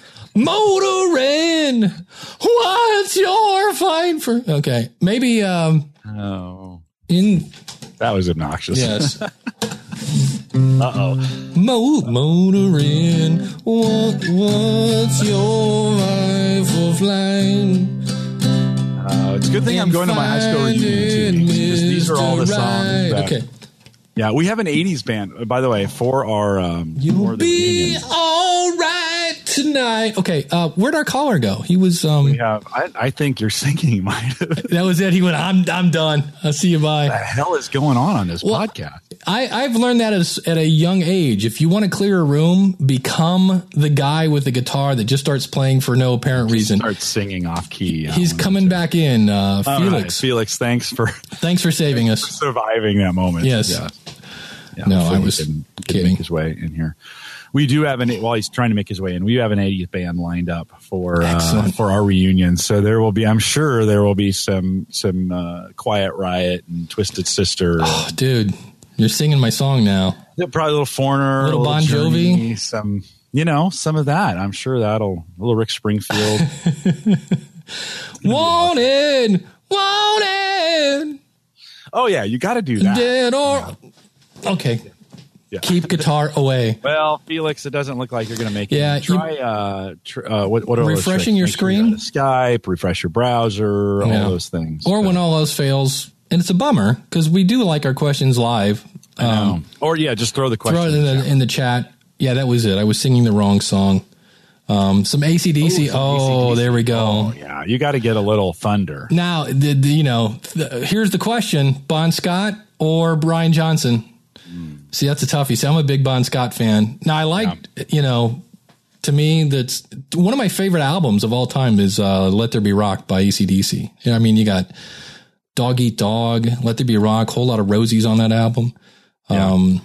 What's your fight for? Okay, maybe um oh, in that was obnoxious. yes, [LAUGHS] Uh oh. Mo- motoring. What what's your life of line? Uh, it's a good thing I'm going to my high school reunion too. because These are all the songs. That, Okay, Yeah, we have an '80s band, uh, by the way, for our um, you'll the be reunion. all right tonight. Okay, uh, where'd our caller go? He was um. We have. I, I think your singing [LAUGHS] might. have the That was it. He went. I'm I'm done. I'll see you. Bye. What the hell is going on on this Well, podcast? I, I've learned that as, at a young age. If you want to clear a room, become the guy with the guitar that just starts playing for no apparent reason. Start singing off key. He's Um, coming back in. Uh, all right, Felix, Felix, thanks for thanks for saving us. [LAUGHS] surviving that moment. Yes. Yeah. Yeah, No, I was can kidding. Make his way in here. We do have an while he's trying to make his way in. We have an 80th band lined up for uh, for our reunion. So there will be. I'm sure there will be some some uh, Quiet Riot and Twisted Sister. Oh, dude, you're singing my song now. Yeah, probably a little Foreigner, Little a Bon Journey, Jovi. some you know some of that. I'm sure that'll a little Rick Springfield. [LAUGHS] Wanted, wanted, oh yeah, you got to do that. dead or okay. Yeah. Keep guitar away. Well, Felix, it doesn't look like you're going to make it. Yeah, try uh, tr- uh, what what Refreshing your Make sure you screen? Skype, refresh your browser, Yeah. all those things. Or But- when all else fails, and it's a bummer because we do like our questions live. Um, or yeah, just throw the throw question. it in the, in the chat. Yeah, that was it. I was singing the wrong song. Um, some ACDC. Oh, there we go. Oh, yeah, you got to get a little thunder. Now, the, the, you know, the, here's the question: Bon Scott or Brian Johnson? See, that's a toughie. See, I'm a big Bon Scott fan. Now, I like, you know, to me, that's one of my favorite albums of all time is uh, "Let There Be Rock" by ACDC. You know, I mean, you got "Dog Eat Dog," "Let There Be Rock," whole lot of Rosies on that album. Um,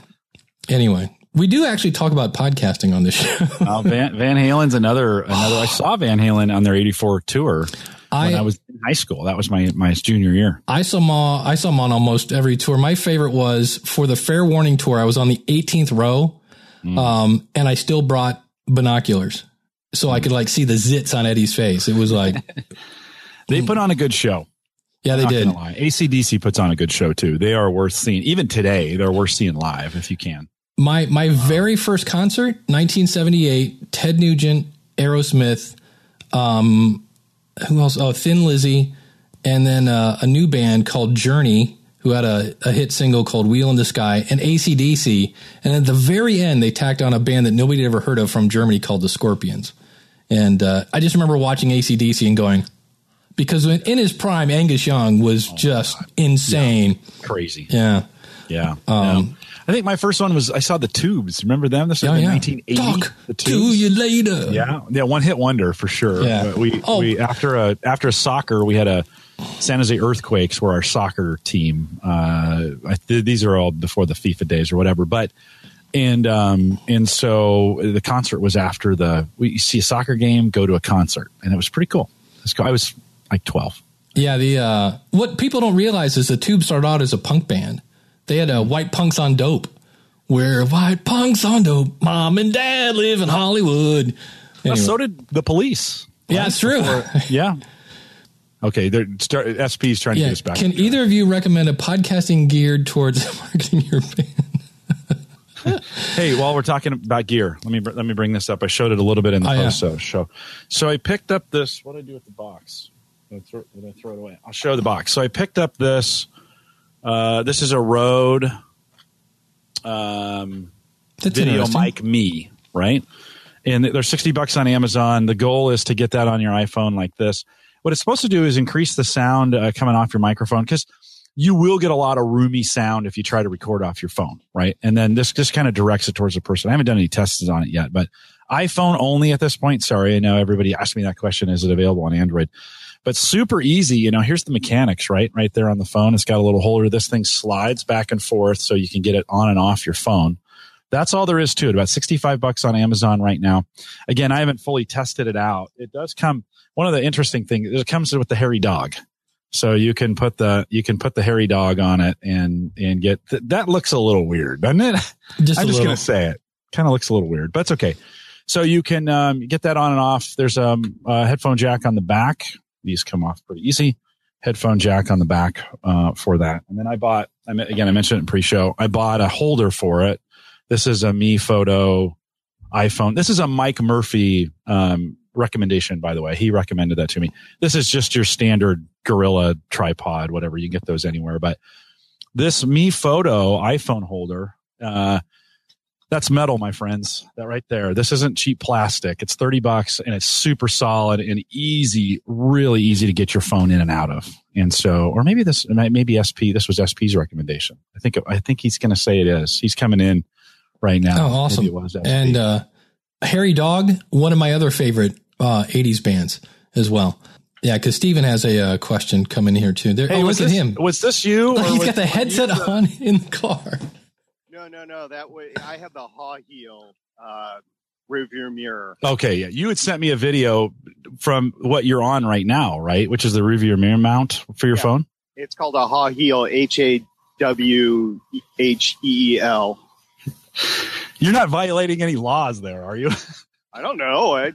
anyway, we do actually talk about podcasting on this show. [LAUGHS] Uh, Van, Van Halen's another another. I saw Van Halen on their '84 tour when I- I was in high school. That was my my junior year. I saw him. on- I saw him on almost every tour. My favorite was for the Fair Warning tour. I was on the 18th row, um, and I still brought binoculars so I could like see the zits on Eddie's face. It was like, [LAUGHS] They put on a good show. yeah, they did. lie. ACDC puts on a good show too. They are worth seeing. Even today, they're worth seeing live if you can. My my very first concert, 1978. Ted Nugent, Aerosmith, um, who else? Oh, Thin Lizzy, and then uh, a new band called Journey, who had a, a hit single called "Wheel in the Sky," and ACDC. And at the very end, they tacked on a band that nobody had ever heard of from Germany called the Scorpions. And uh, I just remember watching ACDC and going, because when, in his prime, Angus Young was just insane. Crazy. Yeah. Yeah. Um, yeah. I think my first one was I saw the Tubes. Remember them? This was Oh, in yeah. 1980. Talk the to Tubes. you later. Yeah, yeah, one hit wonder for sure. Yeah. But We Oh. we after a after a soccer we had a San Jose Earthquakes were our soccer team. Uh, I th- these are all before the FIFA days or whatever, but and um and so the concert was after the we see a soccer game, go to a concert, and it was pretty cool. Was cool. I was like twelve. Yeah, the uh, what people don't realize is the Tube started out as a punk band. They had a white punks on dope. We're white punks on dope. Mom and dad live in Hollywood. Anyway. So did the police. yeah, it's true. [LAUGHS] Yeah. Okay, they're start, SP's trying to get us back. Can either of you recommend a podcasting geared towards [LAUGHS] marketing your band? [LAUGHS] Hey, while we're talking about gear, let me let me bring this up. I showed it a little bit in the Oh, yeah. post so show. So I picked up this. What did I do with the box? Did I throw, did I throw it away? I'll show the box. So I picked up this. Uh, this is a Rode um, That's Video. Mic Me, right? And they're sixty bucks on Amazon. The goal is to get that on your iPhone like this. What it's supposed to do is increase the sound uh, coming off your microphone because you will get a lot of roomy sound if you try to record off your phone, right? And then this just kind of directs it towards the person. I haven't done any tests on it yet, but iPhone only at this point. Sorry, I know everybody asked me that question. Is it available on Android? But super easy. You know, here's the mechanics, right? Right there on the phone. It's got a little holder. This thing slides back and forth so you can get it on and off your phone. That's all there is to it. About 65 bucks on Amazon right now. Again, I haven't fully tested it out. It does come. One of the interesting things, it comes with the hairy dog. So you can put the, you can put the hairy dog on it and, and get, th- that looks a little weird, doesn't it? Just [LAUGHS] I'm just little. going to say it. Kind of looks a little weird, but it's okay. So you can um, get that on and off. There's um, a headphone jack on the back. These come off pretty easy. Headphone jack on the back uh, for that. And then I bought, I mean, again, I mentioned it in pre-show. I bought a holder for it. This is a MeFOTO iPhone. This is a Mike Murphy um, recommendation, by the way. He recommended that to me. This is just your standard Gorilla tripod, whatever. You get those anywhere. But this MeFOTO iPhone holder, uh, that's metal, my friends. That right there. This isn't cheap plastic. It's 30 bucks and it's super solid and easy, really easy to get your phone in and out of. And so, or maybe this, maybe SP, this was SP's recommendation. I think, I think he's going to say it is. He's coming in right now. Oh, awesome. And uh, Harry Dog, one of my other favorite uh, 80s bands as well. Yeah, because Steven has a uh, question coming here too. There, Hey, oh, was look at him. Was this you? [LAUGHS] He's was- got the headset on in the car. No, no, no. That way, I have the haw heel uh, rear mirror. Okay, yeah. You had sent me a video from what you're on right now, right? Which is the rear mirror mount for your Yeah. phone. It's called a haw heel. H a w h e e l. You're not violating any laws there, are you? [LAUGHS] I don't know. I,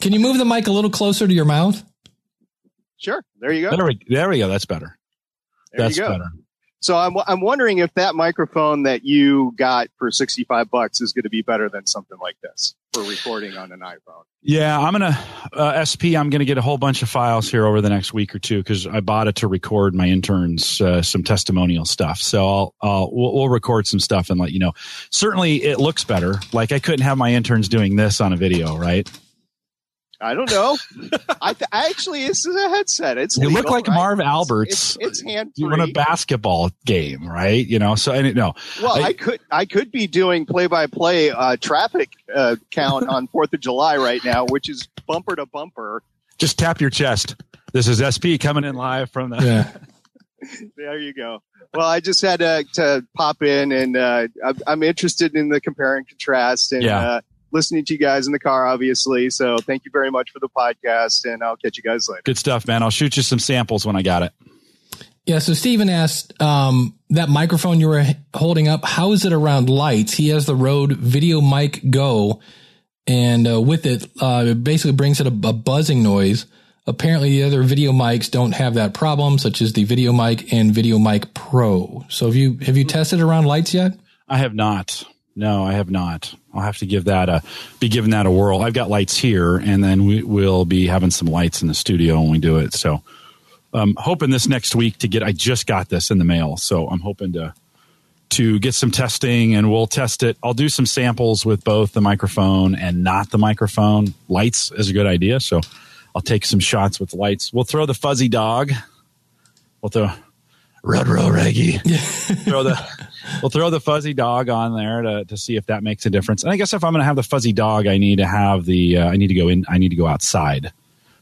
Can you move the mic a little closer to your mouth? sure. There you go. There we, there we go. That's better. There That's you go. better. So I'm I'm wondering if that microphone that you got for 65 bucks is going to be better than something like this for recording on an iPhone. Yeah, I'm gonna uh, SP. I'm gonna get a whole bunch of files here over the next week or two because I bought it to record my interns uh, some testimonial stuff. So I'll, I'll we'll, we'll record some stuff and let you know. Certainly, it looks better. Like I couldn't have my interns doing this on a video, right? I don't know. [LAUGHS] I th- actually, this is a headset. It's You look like right? Marv Alberts. It's, it's hand You run a basketball game, right? You know. So and no, Well, I- I, could I could be doing play by play traffic uh, count on [LAUGHS] Fourth of July right now, which is bumper to bumper. just tap your chest. This is SP coming in live from the. Yeah. [LAUGHS] There you go. Well, I just had to, to pop in, and uh, I'm- I'm interested in the compare and contrast, and Yeah. uh, listening to you guys in the car, obviously. So thank you very much for the podcast, and I'll catch you guys later. Good stuff, man. I'll shoot you some samples when I got it. Yeah. So Steven asked um, that microphone you were holding up, how is it around lights? He has the Rode Video Mic Go, and uh, with it, uh, it basically brings it a, a buzzing noise. Apparently, the other video mics don't have that problem, such as the Video Mic and Video Mic Pro. So, have you have you tested around lights yet? I have not. No, I have not. I'll have to give that a be giving that a whirl. I've got lights here, and then we will be having some lights in the studio when we do it. So, I'm hoping this next week to get. I just got this in the mail, so I'm hoping to to get some testing, and we'll test it. I'll do some samples with both the microphone and not the microphone. Lights is a good idea, so I'll take some shots with lights. We'll throw the fuzzy dog. We'll throw. Rudro Reggie. throw the we'll throw the fuzzy dog on there to, to see if that makes a difference. And I guess if I'm going to have the fuzzy dog, I need to have the uh, I need to go in. I need to go outside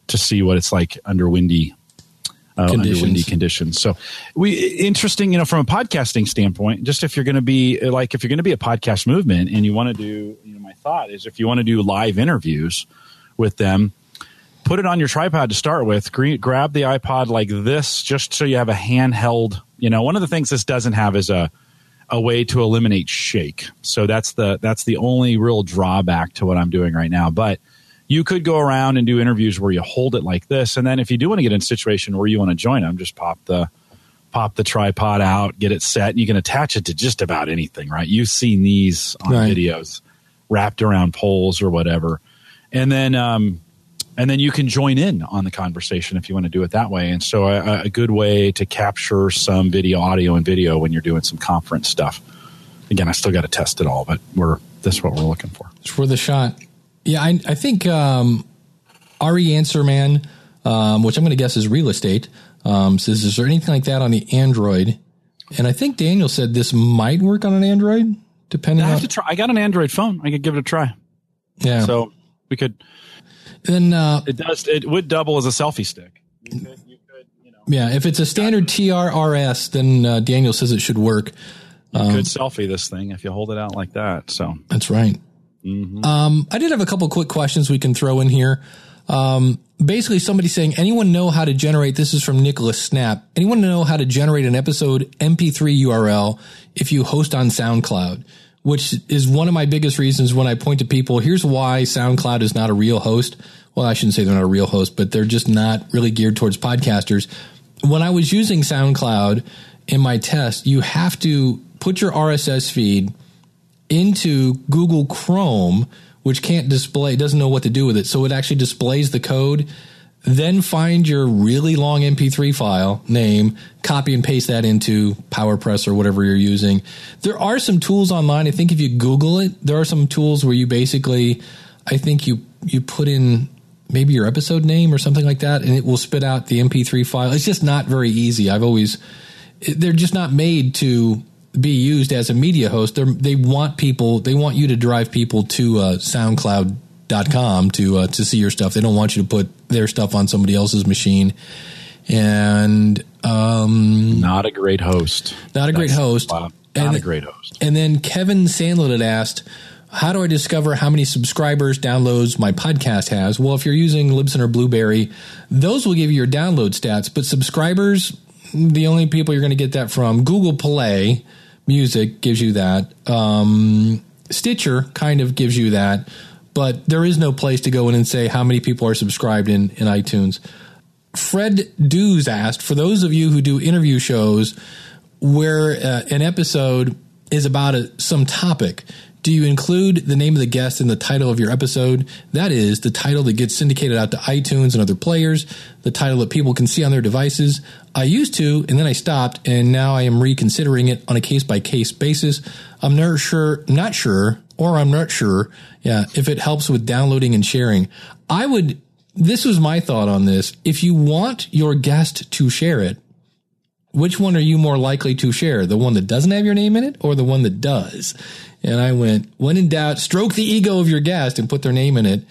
to see what it's like under windy uh, under windy conditions. So we interesting, you know, from a podcasting standpoint, just if you're going to be like if you're going to be a podcast movement and you want to do, you know, my thought is if you want to do live interviews with them, put it on your tripod to start with. grab the iPod like this, just so you have a handheld. You know, one of the things this doesn't have is a a way to eliminate shake. So that's the that's the only real drawback to what I'm doing right now. But you could go around and do interviews where you hold it like this, and then if you do want to get in a situation where you want to join them, just pop the pop the tripod out, get it set, and you can attach it to just about anything, right? You've seen these on right. videos wrapped around poles or whatever, and then um, and then you can join in on the conversation if you want to do it that way. And so, a, a good way to capture some video, audio, and video when you're doing some conference stuff. Again, I still got to test it all, but we're this is what we're looking for. It's for the shot. Yeah, I, I think um, Ari Answerman, um, which I'm going to guess is real estate, um, says, "Is there anything like that on the Android?" And I think Daniel said this might work on an Android, depending. I have on- to try. I got an Android phone. I could give it a try. Yeah. So we could. Then uh, it does. It would double as a selfie stick. You could, you could, you know, yeah, if it's a standard TRRS, then uh, Daniel says it should work. You um, could selfie this thing if you hold it out like that. So that's right. Mm-hmm. Um, I did have a couple quick questions we can throw in here. Um, basically, somebody saying, anyone know how to generate? This is from Nicholas Snap. Anyone know how to generate an episode MP3 URL if you host on SoundCloud? Which is one of my biggest reasons when I point to people. Here's why SoundCloud is not a real host. Well, I shouldn't say they're not a real host, but they're just not really geared towards podcasters. When I was using SoundCloud in my test, you have to put your RSS feed into Google Chrome, which can't display, doesn't know what to do with it. So it actually displays the code. Then find your really long MP3 file name, copy and paste that into PowerPress or whatever you're using. There are some tools online. I think if you Google it, there are some tools where you basically, I think you, you put in maybe your episode name or something like that, and it will spit out the MP3 file. It's just not very easy. I've always, they're just not made to be used as a media host. They're, they want people, they want you to drive people to uh, SoundCloud.com to uh, to see your stuff. They don't want you to put their stuff on somebody else's machine. And um, not a great host. Not a great host. Not and, a great host. And then Kevin Sandlin had asked, how do I discover how many subscribers, downloads my podcast has? Well, if you're using Libsyn or Blubrry, those will give you your download stats, but subscribers, the only people you're going to get that from Google Play Music gives you that. Um, Stitcher kind of gives you that, but there is no place to go in and say how many people are subscribed in, in iTunes. Fred Dews asked for those of you who do interview shows where uh, an episode is about a, some topic. Do you include the name of the guest in the title of your episode? That is the title that gets syndicated out to iTunes and other players, the title that people can see on their devices. I used to, and then I stopped, and now I am reconsidering it on a case by case basis. I'm not sure, not sure, or I'm not sure, yeah, if it helps with downloading and sharing. I would, this was my thought on this. If you want your guest to share it, which one are you more likely to share? The one that doesn't have your name in it or the one that does? And I went, when in doubt, stroke the ego of your guest and put their name in it.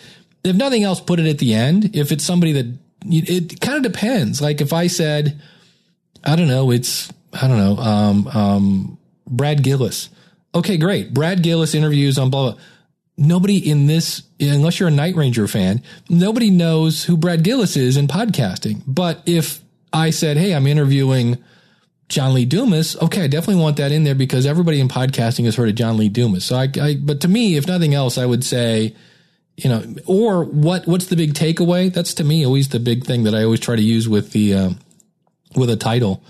If nothing else, put it at the end. If it's somebody that it kind of depends. Like if I said, I don't know, it's, I don't know, um, um, Brad Gillis. Okay, great. Brad Gillis interviews on blah, blah. Nobody in this, unless you're a Night Ranger fan, nobody knows who Brad Gillis is in podcasting. But if I said, Hey, I'm interviewing John Lee Dumas, okay, I definitely want that in there because everybody in podcasting has heard of John Lee Dumas. So I, I, but to me, if nothing else, I would say, you know, or what, what's the big takeaway? That's to me always the big thing that I always try to use with the, uh, with a title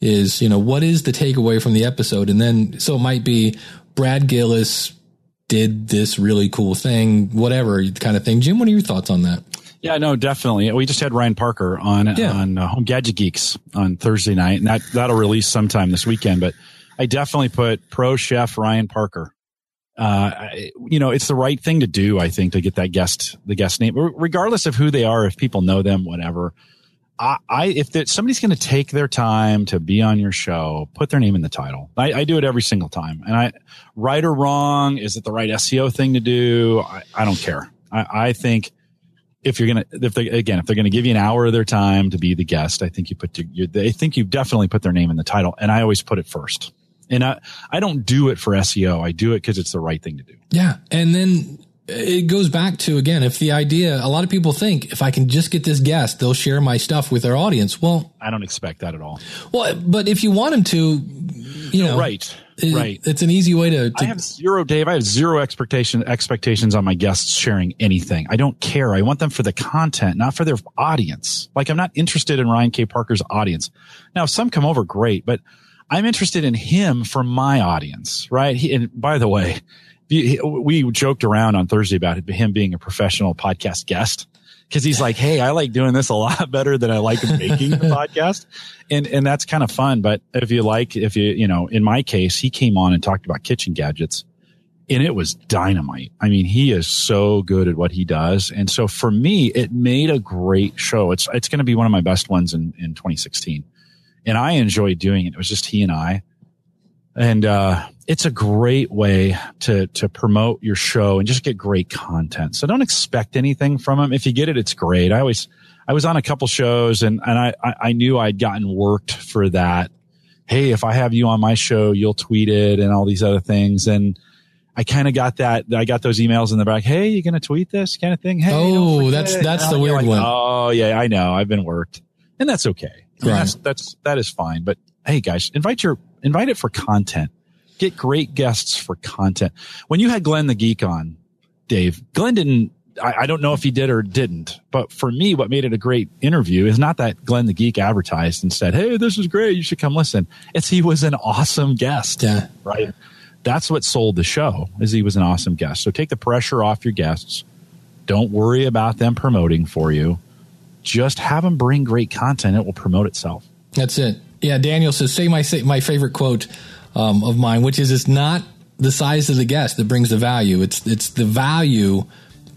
is, you know, what is the takeaway from the episode? And then, so it might be Brad Gillis did this really cool thing, whatever kind of thing. Jim, what are your thoughts on that? Yeah, no, definitely. We just had Ryan Parker on yeah. on uh, Home Gadget Geeks on Thursday night, and that that'll release sometime this weekend. But I definitely put pro chef Ryan Parker. Uh, you know, it's the right thing to do. I think to get that guest the guest name, regardless of who they are, if people know them, whatever. I, I if somebody's going to take their time to be on your show, put their name in the title. I, I, do it every single time. And I, right or wrong, is it the right SEO thing to do? I, I don't care. I, I think if you're gonna, if they again, if they're gonna give you an hour of their time to be the guest, I think you put, to, you, they think you definitely put their name in the title. And I always put it first. And I, I don't do it for SEO. I do it because it's the right thing to do. Yeah. And then it goes back to again, if the idea, a lot of people think if I can just get this guest, they'll share my stuff with their audience. Well, I don't expect that at all. Well, but if you want them to, you know, right, it, right, it's an easy way to, to. I have zero, Dave. I have zero expectation expectations on my guests sharing anything. I don't care. I want them for the content, not for their audience. Like I'm not interested in Ryan K. Parker's audience. Now, if some come over great, but I'm interested in him for my audience, right? He, and by the way, we joked around on Thursday about him being a professional podcast guest because he's like, Hey, I like doing this a lot [LAUGHS] better than I like making the [LAUGHS] podcast. And, and that's kind of fun. But if you like, if you, you know, in my case, he came on and talked about kitchen gadgets and it was dynamite. I mean, he is so good at what he does. And so for me, it made a great show. It's, it's going to be one of my best ones in, in 2016. And I enjoyed doing it. It was just he and I. And, uh, it's a great way to to promote your show and just get great content. So don't expect anything from them. If you get it, it's great. I always I was on a couple shows and and I I knew I'd gotten worked for that. Hey, if I have you on my show, you'll tweet it and all these other things. And I kind of got that. I got those emails in the back. Hey, you gonna tweet this kind of thing? Hey, oh, that's that's the weird like, one. Oh yeah, I know. I've been worked, and that's okay. I mean, Right. That's that's that is fine. But hey, guys, invite your invite it for content get great guests for content. When you had Glenn the Geek on, Dave, Glenn didn't, I, I, don't know if he did or didn't, but for me, what made it a great interview is not that Glenn the Geek advertised and said, Hey, this is great. You should come listen. It's he was an awesome guest. Yeah. Right. That's what sold the show is he was an awesome guest. So take the pressure off your guests. Don't worry about them promoting for you. Just have them bring great content. It will promote itself. That's it. Yeah. Daniel says, say my, say my favorite quote um, of mine, which is it's not the size of the guest that brings the value. It's it's the value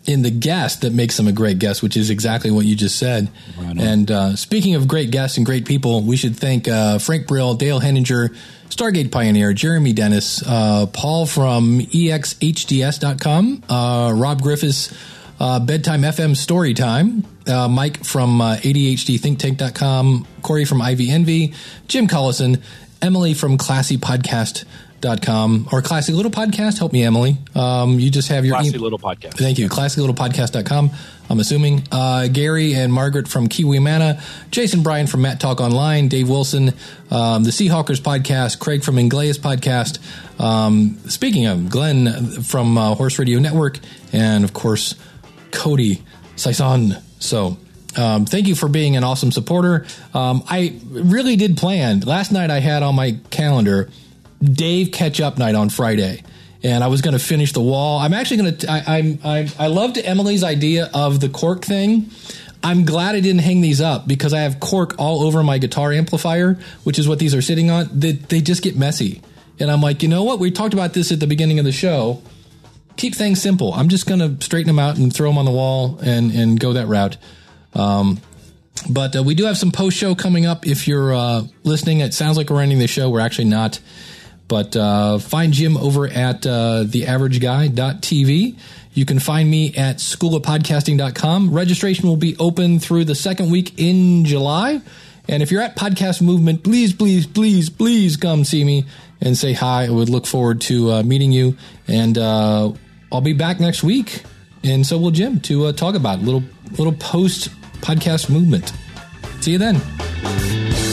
in the guest that makes them a great guest, which is exactly what you just said. Right and uh, speaking of great guests and great people, we should thank uh, Frank Brill, Dale Henninger, Stargate Pioneer, Jeremy Dennis, uh, Paul from exhds.com, uh, Rob Griffiths, uh, Bedtime FM Storytime, uh, Mike from uh, ADHDThinkTank.com, Corey from Ivy Envy, Jim Collison, Emily from classypodcast.com or classy little podcast. Help me, Emily. Um, you just have your Classy e- little podcast. Thank you. ClassyLittlePodcast.com. I'm assuming. Uh, Gary and Margaret from Kiwi Mana, Jason Bryan from Mat Talk Online, Dave Wilson, um, the Seahawkers podcast, Craig from Ingleus podcast. Um, speaking of Glenn from uh, Horse Radio Network, and of course, Cody Saison. So, um, thank you for being an awesome supporter. Um, I really did plan. Last night I had on my calendar Dave catch up night on Friday, and I was going to finish the wall. I'm actually going to. I'm. I, I loved Emily's idea of the cork thing. I'm glad I didn't hang these up because I have cork all over my guitar amplifier, which is what these are sitting on. They, they just get messy, and I'm like, you know what? We talked about this at the beginning of the show. Keep things simple. I'm just going to straighten them out and throw them on the wall and and go that route. Um, but uh, we do have some post show coming up. If you're uh, listening, it sounds like we're ending the show. We're actually not. But uh, find Jim over at uh, theaverageguy.tv. You can find me at schoolofpodcasting.com. Registration will be open through the second week in July. And if you're at Podcast Movement, please, please, please, please come see me and say hi. I would look forward to uh, meeting you. And uh, I'll be back next week. And so will Jim to uh, talk about a little, little post podcast movement. See you then.